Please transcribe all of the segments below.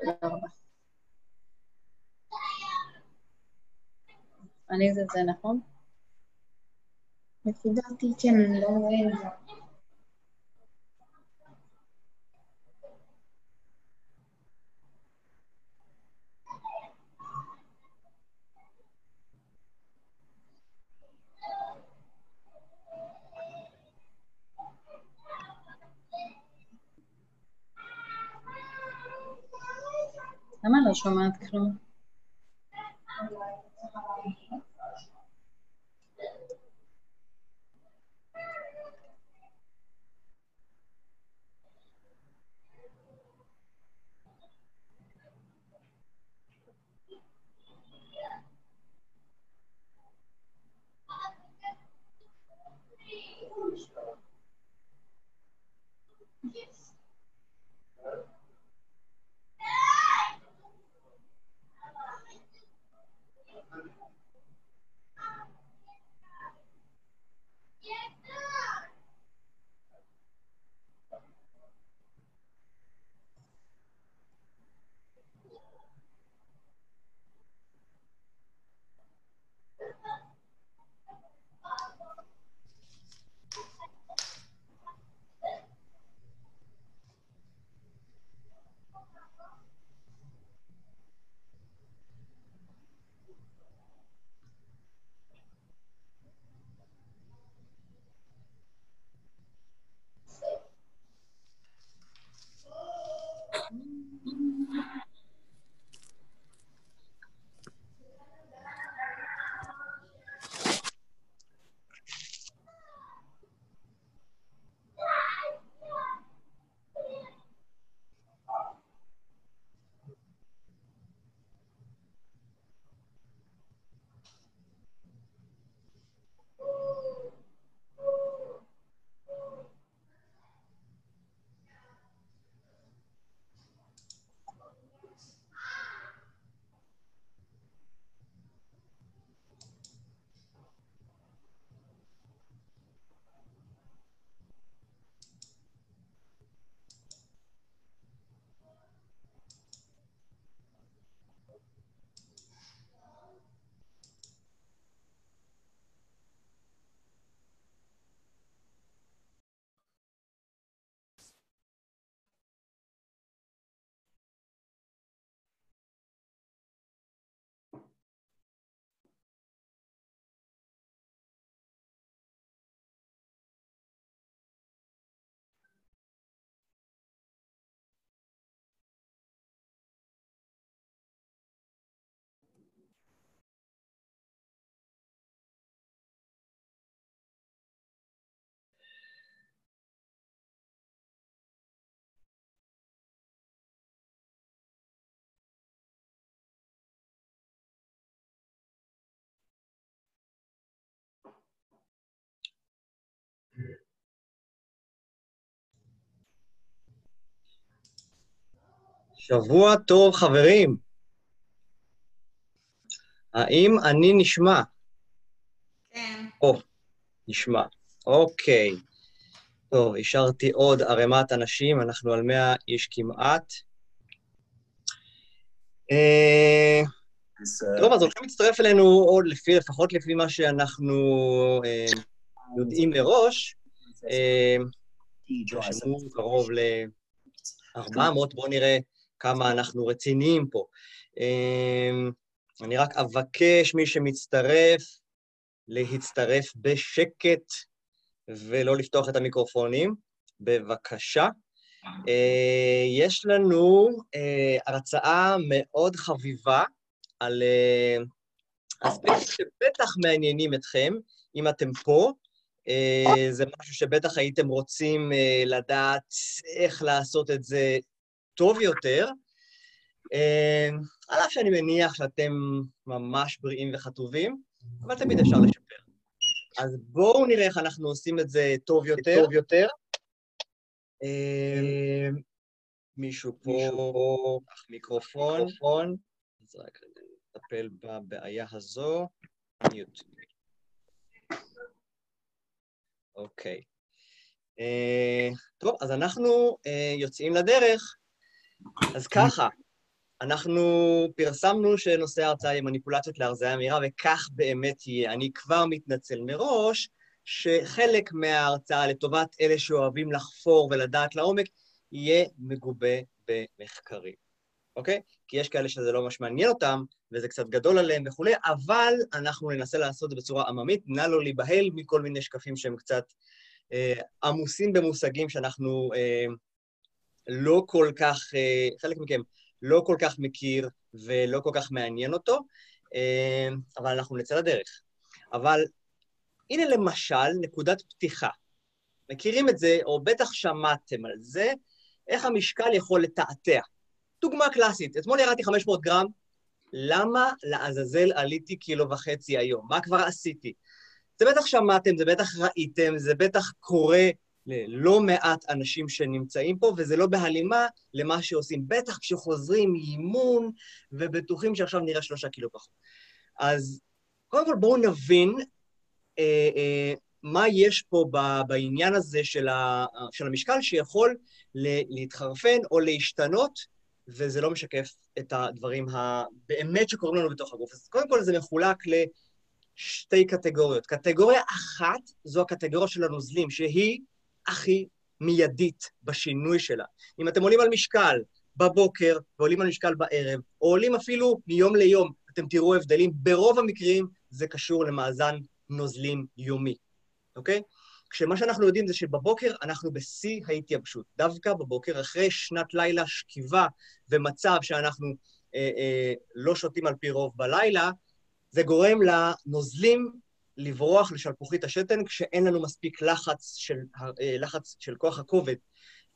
תודה רבה. אני זה נכון? לפי דעתי כן, אני לא רואה את זה. שבוע טוב, חברים. האם אני נשמע? כן. או, נשמע. אוקיי. טוב, השארתי עוד ערימת אנשים, אנחנו על 100 איש כמעט. אה, טוב, אז הולכים להצטרף אלינו עוד לפי, לפחות לפי מה שאנחנו אה, יודעים מראש. אה, קרוב ל-400, בואו נראה כמה אנחנו רציניים פה. אמ, אני רק אבקש מי שמצטרף, להצטרף בשקט ולא לפתוח את המיקרופונים. בבקשה. אה, יש לנו אה, הרצאה מאוד חביבה על אה, אספקטים שבטח מעניינים אתכם, אם אתם פה. זה משהו שבטח הייתם רוצים לדעת איך לעשות את זה טוב יותר, אמ, על אף שאני מניח שאתם ממש בריאים וחטובים, אבל תמיד אפשר לשפר. אז בואו נראה איך אנחנו עושים את זה טוב יותר. טוב יותר. אמ, מישהו פה, מיקרופון. אז רק נטפל בבעיה הזו. מיוט. אוקיי. אה, טוב, אז אנחנו אה, יוצאים לדרך. אז ככה, אנחנו פרסמנו שנושא ההרצאה יהיה מניפולציות להרזיה מהירה, וכך באמת יהיה. אני כבר מתנצל מראש שחלק מההרצאה לטובת אלה שאוהבים לחפור ולדעת לעומק, יהיה מגובה במחקרים, אוקיי? כי יש כאלה שזה לא ממש מעניין אותם, וזה קצת גדול עליהם וכולי, אבל אנחנו ננסה לעשות את זה בצורה עממית, נא לא להיבהל מכל מיני שקפים שהם קצת אה, עמוסים במושגים שאנחנו אה, לא כל כך, אה, חלק מכם לא כל כך מכיר ולא כל כך מעניין אותו, אה, אבל אנחנו נצא לדרך. אבל הנה למשל נקודת פתיחה. מכירים את זה, או בטח שמעתם על זה, איך המשקל יכול לתעתע. דוגמה קלאסית, אתמול ירדתי 500 גרם, למה לעזאזל עליתי קילו וחצי היום? מה כבר עשיתי? זה בטח שמעתם, זה בטח ראיתם, זה בטח קורה ללא מעט אנשים שנמצאים פה, וזה לא בהלימה למה שעושים. בטח כשחוזרים מאימון ובטוחים שעכשיו נראה שלושה קילו פחות. אז קודם כל בואו נבין אה, אה, מה יש פה בעניין הזה של, ה, של המשקל שיכול להתחרפן או להשתנות, וזה לא משקף את הדברים הבאמת שקורים לנו בתוך הגוף. אז קודם כל זה מחולק לשתי קטגוריות. קטגוריה אחת זו הקטגוריה של הנוזלים, שהיא הכי מיידית בשינוי שלה. אם אתם עולים על משקל בבוקר ועולים על משקל בערב, או עולים אפילו מיום ליום, אתם תראו הבדלים. ברוב המקרים זה קשור למאזן נוזלים יומי, אוקיי? כשמה שאנחנו יודעים זה שבבוקר אנחנו בשיא ההתייבשות. דווקא בבוקר, אחרי שנת לילה שכיבה ומצב שאנחנו אה, אה, לא שותים על פי רוב בלילה, זה גורם לנוזלים לברוח לשלפוחית השתן כשאין לנו מספיק לחץ של, אה, לחץ של כוח הכובד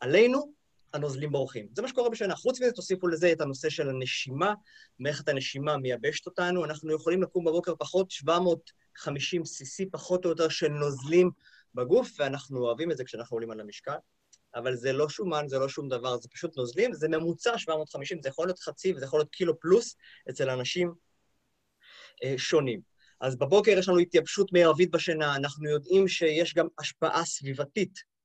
עלינו, הנוזלים בורחים. זה מה שקורה בשנה. חוץ מזה, תוסיפו לזה את הנושא של הנשימה, מערכת הנשימה מייבשת אותנו, אנחנו יכולים לקום בבוקר פחות 750 cc, פחות או יותר, של נוזלים בגוף, ואנחנו אוהבים את זה כשאנחנו עולים על המשקל. אבל זה לא שומן, זה לא שום דבר, זה פשוט נוזלים, זה ממוצע 750, זה יכול להיות חצי וזה יכול להיות קילו פלוס אצל אנשים אה, שונים. אז בבוקר יש לנו התייבשות מרבית בשינה, אנחנו יודעים שיש גם השפעה סביבתית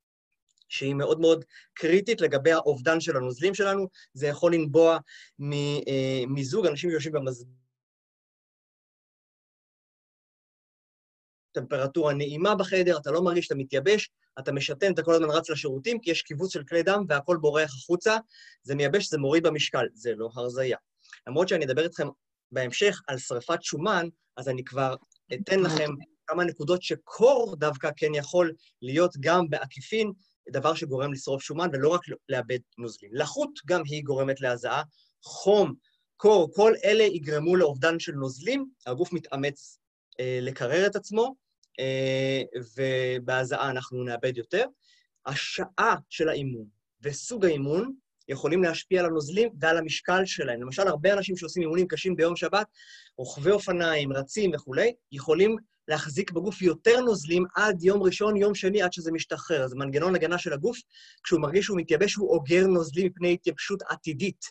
שהיא מאוד מאוד קריטית לגבי האובדן של הנוזלים שלנו. זה יכול לנבוע מזוג אנשים שיושבים במז... טמפרטורה נעימה בחדר, אתה לא מרגיש שאתה מתייבש, אתה משתן, אתה כל הזמן רץ לשירותים, כי יש קיבוץ של כלי דם והכל בורח החוצה, זה מייבש, זה מוריד במשקל, זה לא הרזייה. למרות שאני אדבר איתכם בהמשך על שריפת שומן, אז אני כבר אתן לכם כמה נקודות שקור דווקא כן יכול להיות גם בעקיפין, דבר שגורם לשרוף שומן ולא רק לאבד נוזלים. לחות גם היא גורמת להזעה, חום, קור, כל אלה יגרמו לאובדן של נוזלים, הגוף מתאמץ אה, לקרר את עצמו, אה, ובהזעה אנחנו נאבד יותר. השעה של האימון וסוג האימון יכולים להשפיע על הנוזלים ועל המשקל שלהם. למשל, הרבה אנשים שעושים אימונים קשים ביום שבת, רוכבי אופניים, רצים וכולי, יכולים להחזיק בגוף יותר נוזלים עד יום ראשון, יום שני, עד שזה משתחרר. זה מנגנון הגנה של הגוף, כשהוא מרגיש שהוא מתייבש, הוא אוגר נוזלים מפני התייבשות עתידית.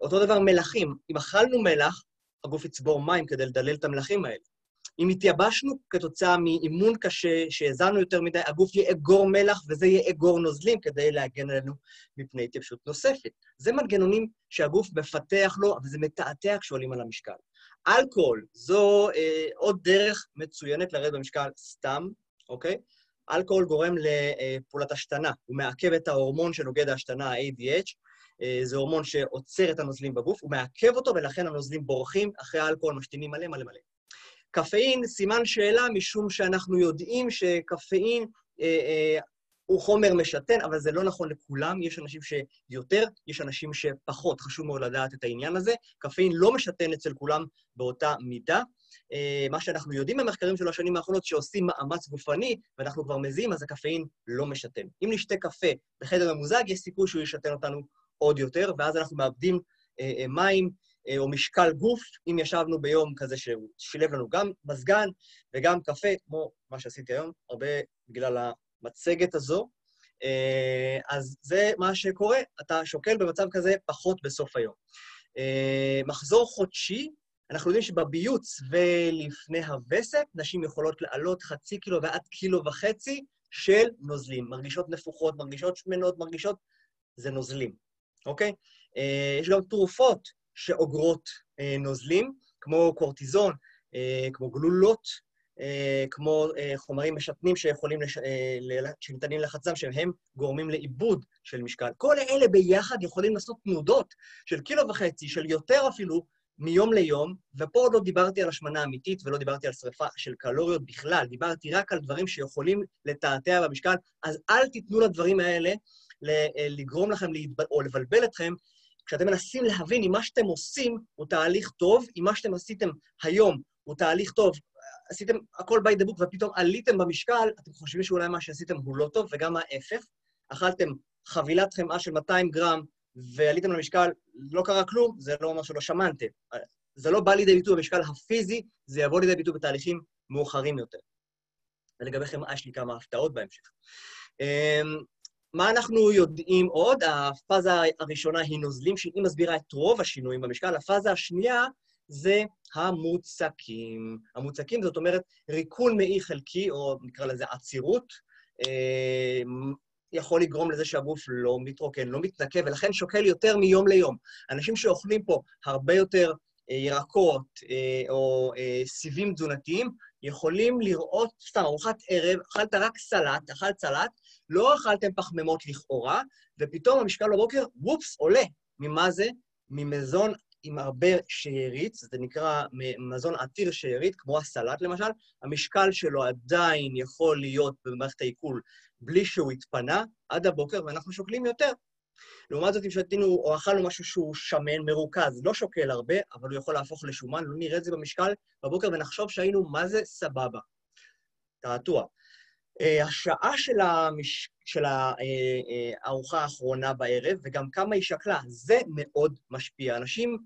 אותו דבר מלחים. אם אכלנו מלח, הגוף יצבור מים כדי לדלל את המלחים האלה. אם התייבשנו כתוצאה מאימון קשה, שהאזנו יותר מדי, הגוף יאגור מלח וזה יאגור נוזלים כדי להגן עלינו מפני התייבשות נוספת. זה מנגנונים שהגוף מפתח לו, אבל זה מתעתע כשעולים על המשקל. אלכוהול, זו אה, עוד דרך מצוינת לרדת במשקל סתם, אוקיי? אלכוהול גורם לפעולת השתנה, הוא מעכב את ההורמון שנוגד ההשתנה, ה-ADH, אה, זה הורמון שעוצר את הנוזלים בגוף, הוא מעכב אותו ולכן הנוזלים בורחים, אחרי האלכוהול משתינים מלא מלא מלא. קפאין, סימן שאלה, משום שאנחנו יודעים שקפאין אה, אה, הוא חומר משתן, אבל זה לא נכון לכולם, יש אנשים שיותר, יש אנשים שפחות. חשוב מאוד לדעת את העניין הזה. קפאין לא משתן אצל כולם באותה מידה. אה, מה שאנחנו יודעים במחקרים של השנים האחרונות, שעושים מאמץ גופני, ואנחנו כבר מזיעים, אז הקפאין לא משתן. אם נשתה קפה בחדר ממוזג, יש סיכוי שהוא ישתן אותנו עוד יותר, ואז אנחנו מאבדים אה, אה, מים, או משקל גוף, אם ישבנו ביום כזה שהוא שילב לנו גם מזגן וגם קפה, כמו מה שעשיתי היום, הרבה בגלל המצגת הזו. אה, אז זה מה שקורה, אתה שוקל במצב כזה פחות בסוף היום. אה, מחזור חודשי, אנחנו יודעים שבביוץ ולפני הווסת, נשים יכולות לעלות חצי קילו ועד קילו וחצי של נוזלים. מרגישות נפוחות, מרגישות שמנות, מרגישות... זה נוזלים, אוקיי? אה, יש גם תרופות שאוגרות אה, נוזלים, כמו קורטיזון, אה, כמו גלולות, אה, כמו אה, חומרים משתנים שיכולים, לש... אה, שניתנים לחצם, שהם גורמים לעיבוד של משקל. כל אלה ביחד יכולים לעשות תנודות של קילו וחצי, של יותר אפילו, מיום ליום, ופה עוד לא דיברתי על השמנה אמיתית ולא דיברתי על שריפה של קלוריות בכלל, דיברתי רק על דברים שיכולים לתעתע במשקל, אז אל תיתנו לדברים האלה ל- לגרום לכם להתב... או לבלבל אתכם כשאתם מנסים להבין אם מה שאתם עושים הוא תהליך טוב, אם מה שאתם עשיתם היום הוא תהליך טוב, עשיתם הכל by the book ופתאום עליתם במשקל, אתם חושבים שאולי מה שעשיתם הוא לא טוב, וגם ההפך. אכלתם חבילת חמאה של 200 גרם ועליתם למשקל, לא קרה כלום, זה לא אומר שלא שמנתם. זה לא בא לידי ביטוי במשקל הפיזי, זה יבוא לידי ביטוי בתהליכים מאוחרים יותר. ולגבי חמאה יש לי כמה הפתעות בהמשך. מה אנחנו יודעים עוד? הפאזה הראשונה היא נוזלים, שהיא מסבירה את רוב השינויים במשקל. הפאזה השנייה זה המוצקים. המוצקים, זאת אומרת, ריקון מעי חלקי, או נקרא לזה עצירות, אמ, יכול לגרום לזה שהגוף לא מתרוקן, לא מתנקה, ולכן שוקל יותר מיום ליום. אנשים שאוכלים פה הרבה יותר אה, ירקות אה, או אה, סיבים תזונתיים, יכולים לראות, סתם, ארוחת ערב, אכלת רק סלט, אכלת סלט, לא אכלתם פחמימות לכאורה, ופתאום המשקל בבוקר, וופס, עולה. ממה זה? ממזון עם הרבה שארית, זה נקרא מזון עתיר שארית, כמו הסלט למשל, המשקל שלו עדיין יכול להיות במערכת העיכול בלי שהוא התפנה עד הבוקר, ואנחנו שוקלים יותר. לעומת זאת, אם שתינו או אכלנו משהו שהוא שמן, מרוכז, לא שוקל הרבה, אבל הוא יכול להפוך לשומן, לא נראה את זה במשקל בבוקר ונחשוב שהיינו מה זה סבבה. תעתוע. Uh, השעה של, המש... של הארוחה האחרונה בערב, וגם כמה היא שקלה, זה מאוד משפיע. אנשים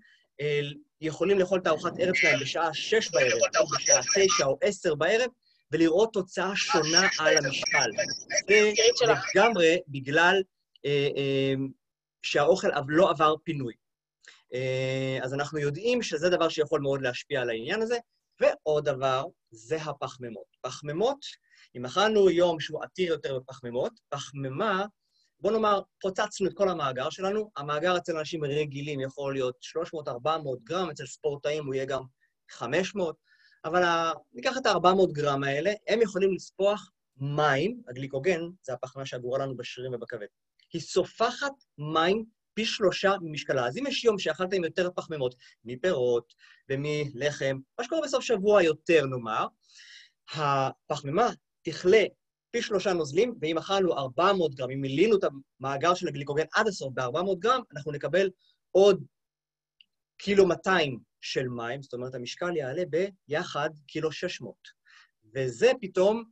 יכולים לאכול את הארוחת ערב שלהם בשעה 6 בערב, או בשעה 9 או 10 בערב, ולראות תוצאה שונה על המשקל. זה לגמרי בגלל שהאוכל לא עבר פינוי. Uh, אז אנחנו יודעים שזה דבר שיכול מאוד להשפיע על העניין הזה. ועוד דבר, זה הפחמימות. פחמימות, אם אכלנו יום שהוא עתיר יותר בפחמימות, פחמימה, בוא נאמר, פוצצנו את כל המאגר שלנו, המאגר אצל אנשים רגילים יכול להיות 300-400 גרם, אצל ספורטאים הוא יהיה גם 500, אבל ה... ניקח את ה-400 גרם האלה, הם יכולים לספוח מים, הגליקוגן, זה הפחמימה שאגורה לנו בשרירים ובכבד. היא סופחת מים פי שלושה ממשקלה. אז אם יש יום שאכלת עם יותר פחמימות, מפירות ומלחם, מה שקורה בסוף שבוע יותר, נאמר, הפחמימה תכלה פי שלושה נוזלים, ואם אכלנו 400 גרם, אם מילינו את המאגר של הגליקוגן עד הסוף ב-400 גרם, אנחנו נקבל עוד קילו 200 של מים, זאת אומרת, המשקל יעלה ביחד קילו 600. וזה פתאום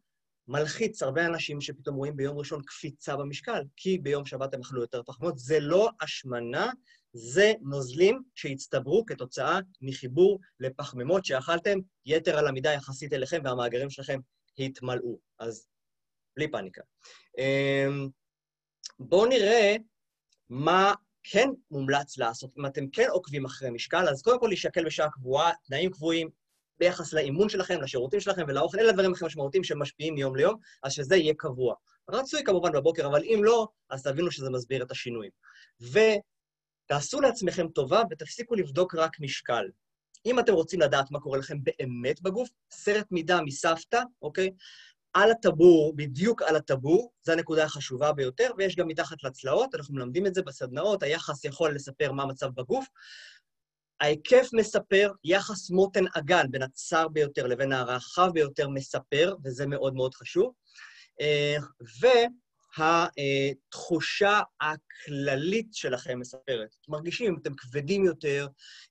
מלחיץ הרבה אנשים שפתאום רואים ביום ראשון קפיצה במשקל, כי ביום שבת הם אכלו יותר פחמות. זה לא השמנה, זה נוזלים שהצטברו כתוצאה מחיבור לפחמימות שאכלתם יתר על המידה יחסית אליכם, והמאגרים שלכם התמלאו. אז בלי פאניקה. בואו נראה מה כן מומלץ לעשות. אם אתם כן עוקבים אחרי משקל, אז קודם כל להישקל בשעה קבועה, תנאים קבועים, ביחס לאימון שלכם, לשירותים שלכם ולאוכל, אלה הדברים הכי משמעותיים שמשפיעים מיום ליום, אז שזה יהיה קבוע. רצוי כמובן בבוקר, אבל אם לא, אז תבינו שזה מסביר את השינויים. ותעשו לעצמכם טובה ותפסיקו לבדוק רק משקל. אם אתם רוצים לדעת מה קורה לכם באמת בגוף, סרט מידה מסבתא, אוקיי? על הטבור, בדיוק על הטבור, זו הנקודה החשובה ביותר, ויש גם מתחת לצלעות, אנחנו מלמדים את זה בסדנאות, היחס יכול לספר מה המצב בגוף. ההיקף מספר, יחס מותן עגל בין הצר ביותר לבין הרחב ביותר מספר, וזה מאוד מאוד חשוב. והתחושה הכללית שלכם מספרת. מרגישים אם אתם כבדים יותר,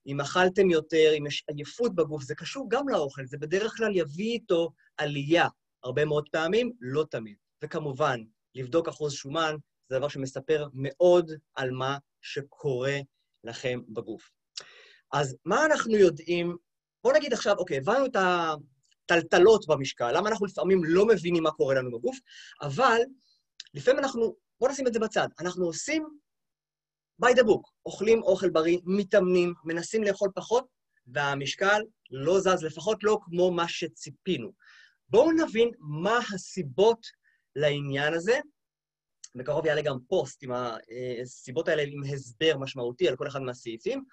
אם אכלתם יותר, אם יש עייפות בגוף, זה קשור גם לאוכל, זה בדרך כלל יביא איתו עלייה. הרבה מאוד פעמים, לא תמיד. וכמובן, לבדוק אחוז שומן זה דבר שמספר מאוד על מה שקורה לכם בגוף. אז מה אנחנו יודעים? בואו נגיד עכשיו, אוקיי, הבנו את הטלטלות במשקל, למה אנחנו לפעמים לא מבינים מה קורה לנו בגוף, אבל לפעמים אנחנו, בואו נשים את זה בצד, אנחנו עושים by the book, אוכלים אוכל בריא, מתאמנים, מנסים לאכול פחות, והמשקל לא זז, לפחות לא כמו מה שציפינו. בואו נבין מה הסיבות לעניין הזה, בקרוב יעלה גם פוסט עם הסיבות האלה עם הסבר משמעותי על כל אחד מהסעיפים.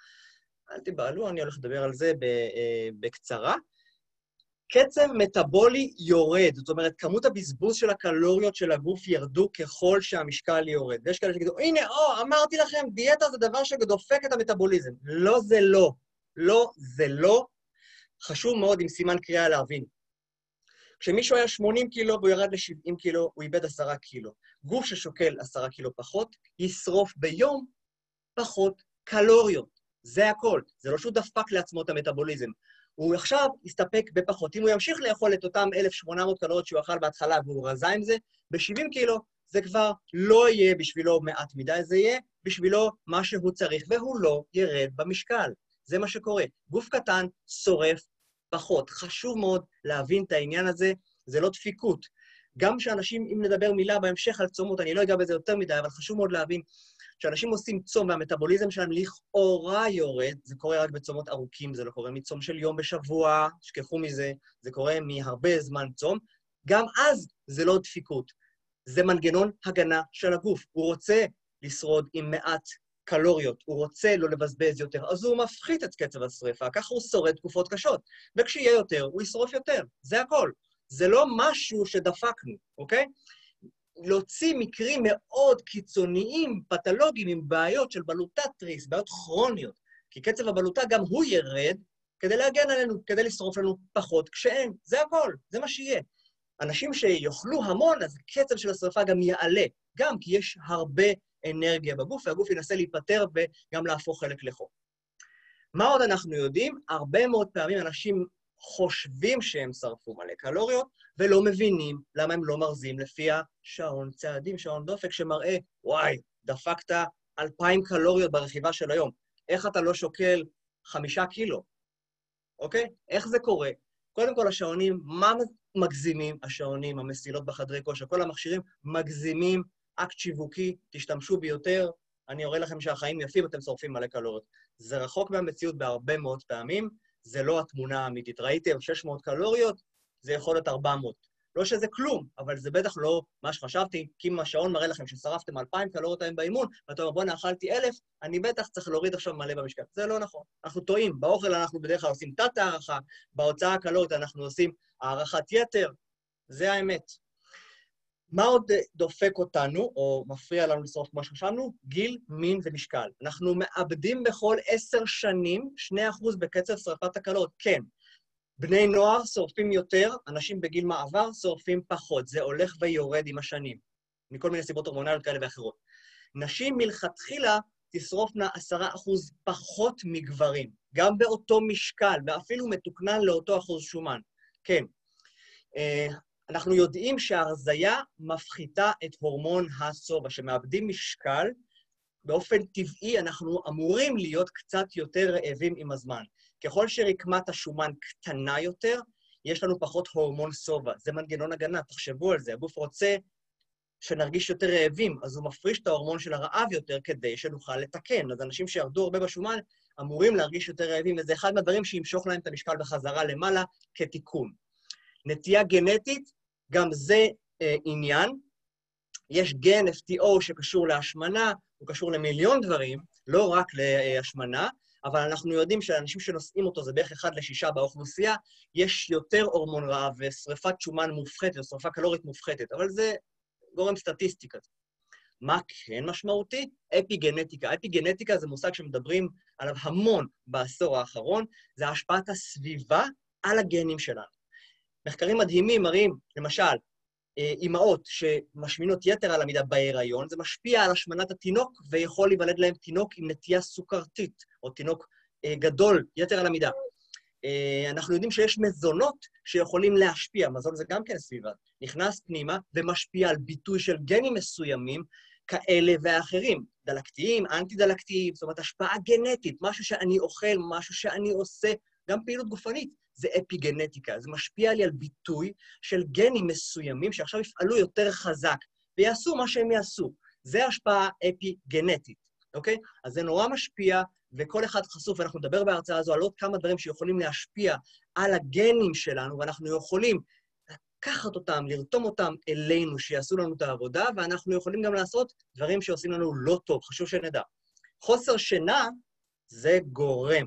אל תיבהלו, אני הולך לדבר על זה בקצרה. קצב מטאבולי יורד, זאת אומרת, כמות הבזבוז של הקלוריות של הגוף ירדו ככל שהמשקל יורד. ויש כאלה שיגידו, הנה, או, אמרתי לכם, דיאטה זה דבר שדופק את המטאבוליזם. לא, זה לא. לא, זה לא. חשוב מאוד עם סימן קריאה להבין. כשמישהו היה 80 קילו והוא ירד ל-70 קילו, הוא איבד 10 קילו. גוף ששוקל 10 קילו פחות, ישרוף ביום פחות קלוריות. זה הכל. זה לא שהוא דפק לעצמו את המטאבוליזם. הוא עכשיו יסתפק בפחות. אם הוא ימשיך לאכול את אותם 1,800 קלוריות שהוא אכל בהתחלה והוא רזה עם זה, ב-70 קילו זה כבר לא יהיה בשבילו מעט מדי, זה יהיה בשבילו מה שהוא צריך, והוא לא ירד במשקל. זה מה שקורה. גוף קטן שורף פחות. חשוב מאוד להבין את העניין הזה, זה לא דפיקות. גם שאנשים, אם נדבר מילה בהמשך על צומות, אני לא אגע בזה יותר מדי, אבל חשוב מאוד להבין, כשאנשים עושים צום והמטאבוליזם שלהם לכאורה יורד, זה קורה רק בצומות ארוכים, זה לא קורה מצום של יום בשבוע, תשכחו מזה, זה קורה מהרבה זמן צום, גם אז זה לא דפיקות. זה מנגנון הגנה של הגוף. הוא רוצה לשרוד עם מעט קלוריות, הוא רוצה לא לבזבז יותר, אז הוא מפחית את קצב השרפה, ככה הוא שורד תקופות קשות. וכשיהיה יותר, הוא ישרוף יותר, זה הכל. זה לא משהו שדפקנו, אוקיי? להוציא מקרים מאוד קיצוניים, פתולוגיים, עם בעיות של בלוטת תריס, בעיות כרוניות, כי קצב הבלוטה גם הוא ירד כדי להגן עלינו, כדי לשרוף לנו פחות כשאין. זה הכל, זה מה שיהיה. אנשים שיאכלו המון, אז קצב של השרפה גם יעלה, גם כי יש הרבה אנרגיה בגוף, והגוף ינסה להיפטר וגם להפוך חלק לחוק. מה עוד אנחנו יודעים? הרבה מאוד פעמים אנשים חושבים שהם שרפו מלא קלוריות, ולא מבינים למה הם לא מרזים לפי השעון צעדים, שעון דופק, שמראה, וואי, דפקת 2,000 קלוריות ברכיבה של היום. איך אתה לא שוקל חמישה קילו, אוקיי? איך זה קורה? קודם כל, השעונים, מה מגזימים השעונים, המסילות בחדרי כושר? כל המכשירים מגזימים, אקט שיווקי, תשתמשו ביותר, אני אראה לכם שהחיים יפים, אתם שורפים מלא קלוריות. זה רחוק מהמציאות בהרבה מאוד פעמים, זה לא התמונה האמיתית. ראיתם 600 קלוריות, זה יכול להיות 400. לא שזה כלום, אבל זה בטח לא מה שחשבתי, כי אם השעון מראה לכם ששרפתם 2,000 קלוריות היום באימון, ואתה אומר, בואנה, אכלתי 1,000, אני בטח צריך להוריד עכשיו מלא במשקל. זה לא נכון. אנחנו טועים. באוכל אנחנו בדרך כלל עושים תת-הערכה, בהוצאה הקלורית אנחנו עושים הערכת יתר. זה האמת. מה עוד דופק אותנו, או מפריע לנו לשרוף כמו שחשבנו? גיל, מין ומשקל. אנחנו מאבדים בכל עשר שנים 2% בקצב שרפת הקלות. כן, בני נוער שורפים יותר, אנשים בגיל מעבר שורפים פחות. זה הולך ויורד עם השנים, מכל מיני סיבות הורמונליות כאלה ואחרות. נשים מלכתחילה תשרופנה 10% פחות מגברים, גם באותו משקל, ואפילו מתוקנן לאותו אחוז שומן. כן. אנחנו יודעים שהרזייה מפחיתה את הורמון הסובה, שמאבדים משקל, באופן טבעי אנחנו אמורים להיות קצת יותר רעבים עם הזמן. ככל שרקמת השומן קטנה יותר, יש לנו פחות הורמון סובה. זה מנגנון הגנה, תחשבו על זה. הגוף רוצה שנרגיש יותר רעבים, אז הוא מפריש את ההורמון של הרעב יותר כדי שנוכל לתקן. אז אנשים שירדו הרבה בשומן אמורים להרגיש יותר רעבים, וזה אחד מהדברים שימשוך להם את המשקל בחזרה למעלה כתיקון. נטייה גנטית, גם זה אה, עניין. יש גן FTO שקשור להשמנה, הוא קשור למיליון דברים, לא רק להשמנה, אבל אנחנו יודעים שאנשים שנושאים אותו זה בערך אחד לשישה באוכלוסייה, יש יותר הורמון רעב ושריפת שומן מופחתת, או שריפה קלורית מופחתת, אבל זה גורם סטטיסטי כזה. מה כן משמעותי? אפיגנטיקה. אפיגנטיקה זה מושג שמדברים עליו המון בעשור האחרון, זה השפעת הסביבה על הגנים שלנו. מחקרים מדהימים מראים, למשל, אימהות שמשמינות יתר על המידה בהיריון, זה משפיע על השמנת התינוק ויכול להיוולד להם תינוק עם נטייה סוכרתית, או תינוק גדול, יתר על המידה. אנחנו יודעים שיש מזונות שיכולים להשפיע, מזון זה גם כן סביבה, נכנס פנימה ומשפיע על ביטוי של גנים מסוימים כאלה ואחרים, דלקתיים, אנטי-דלקתיים, זאת אומרת, השפעה גנטית, משהו שאני אוכל, משהו שאני עושה, גם פעילות גופנית. זה אפיגנטיקה, זה משפיע לי על ביטוי של גנים מסוימים שעכשיו יפעלו יותר חזק ויעשו מה שהם יעשו. זה השפעה אפיגנטית, אוקיי? אז זה נורא משפיע, וכל אחד חשוף, ואנחנו נדבר בהרצאה הזו על עוד כמה דברים שיכולים להשפיע על הגנים שלנו, ואנחנו יכולים לקחת אותם, לרתום אותם אלינו, שיעשו לנו את העבודה, ואנחנו יכולים גם לעשות דברים שעושים לנו לא טוב, חשוב שנדע. חוסר שינה זה גורם.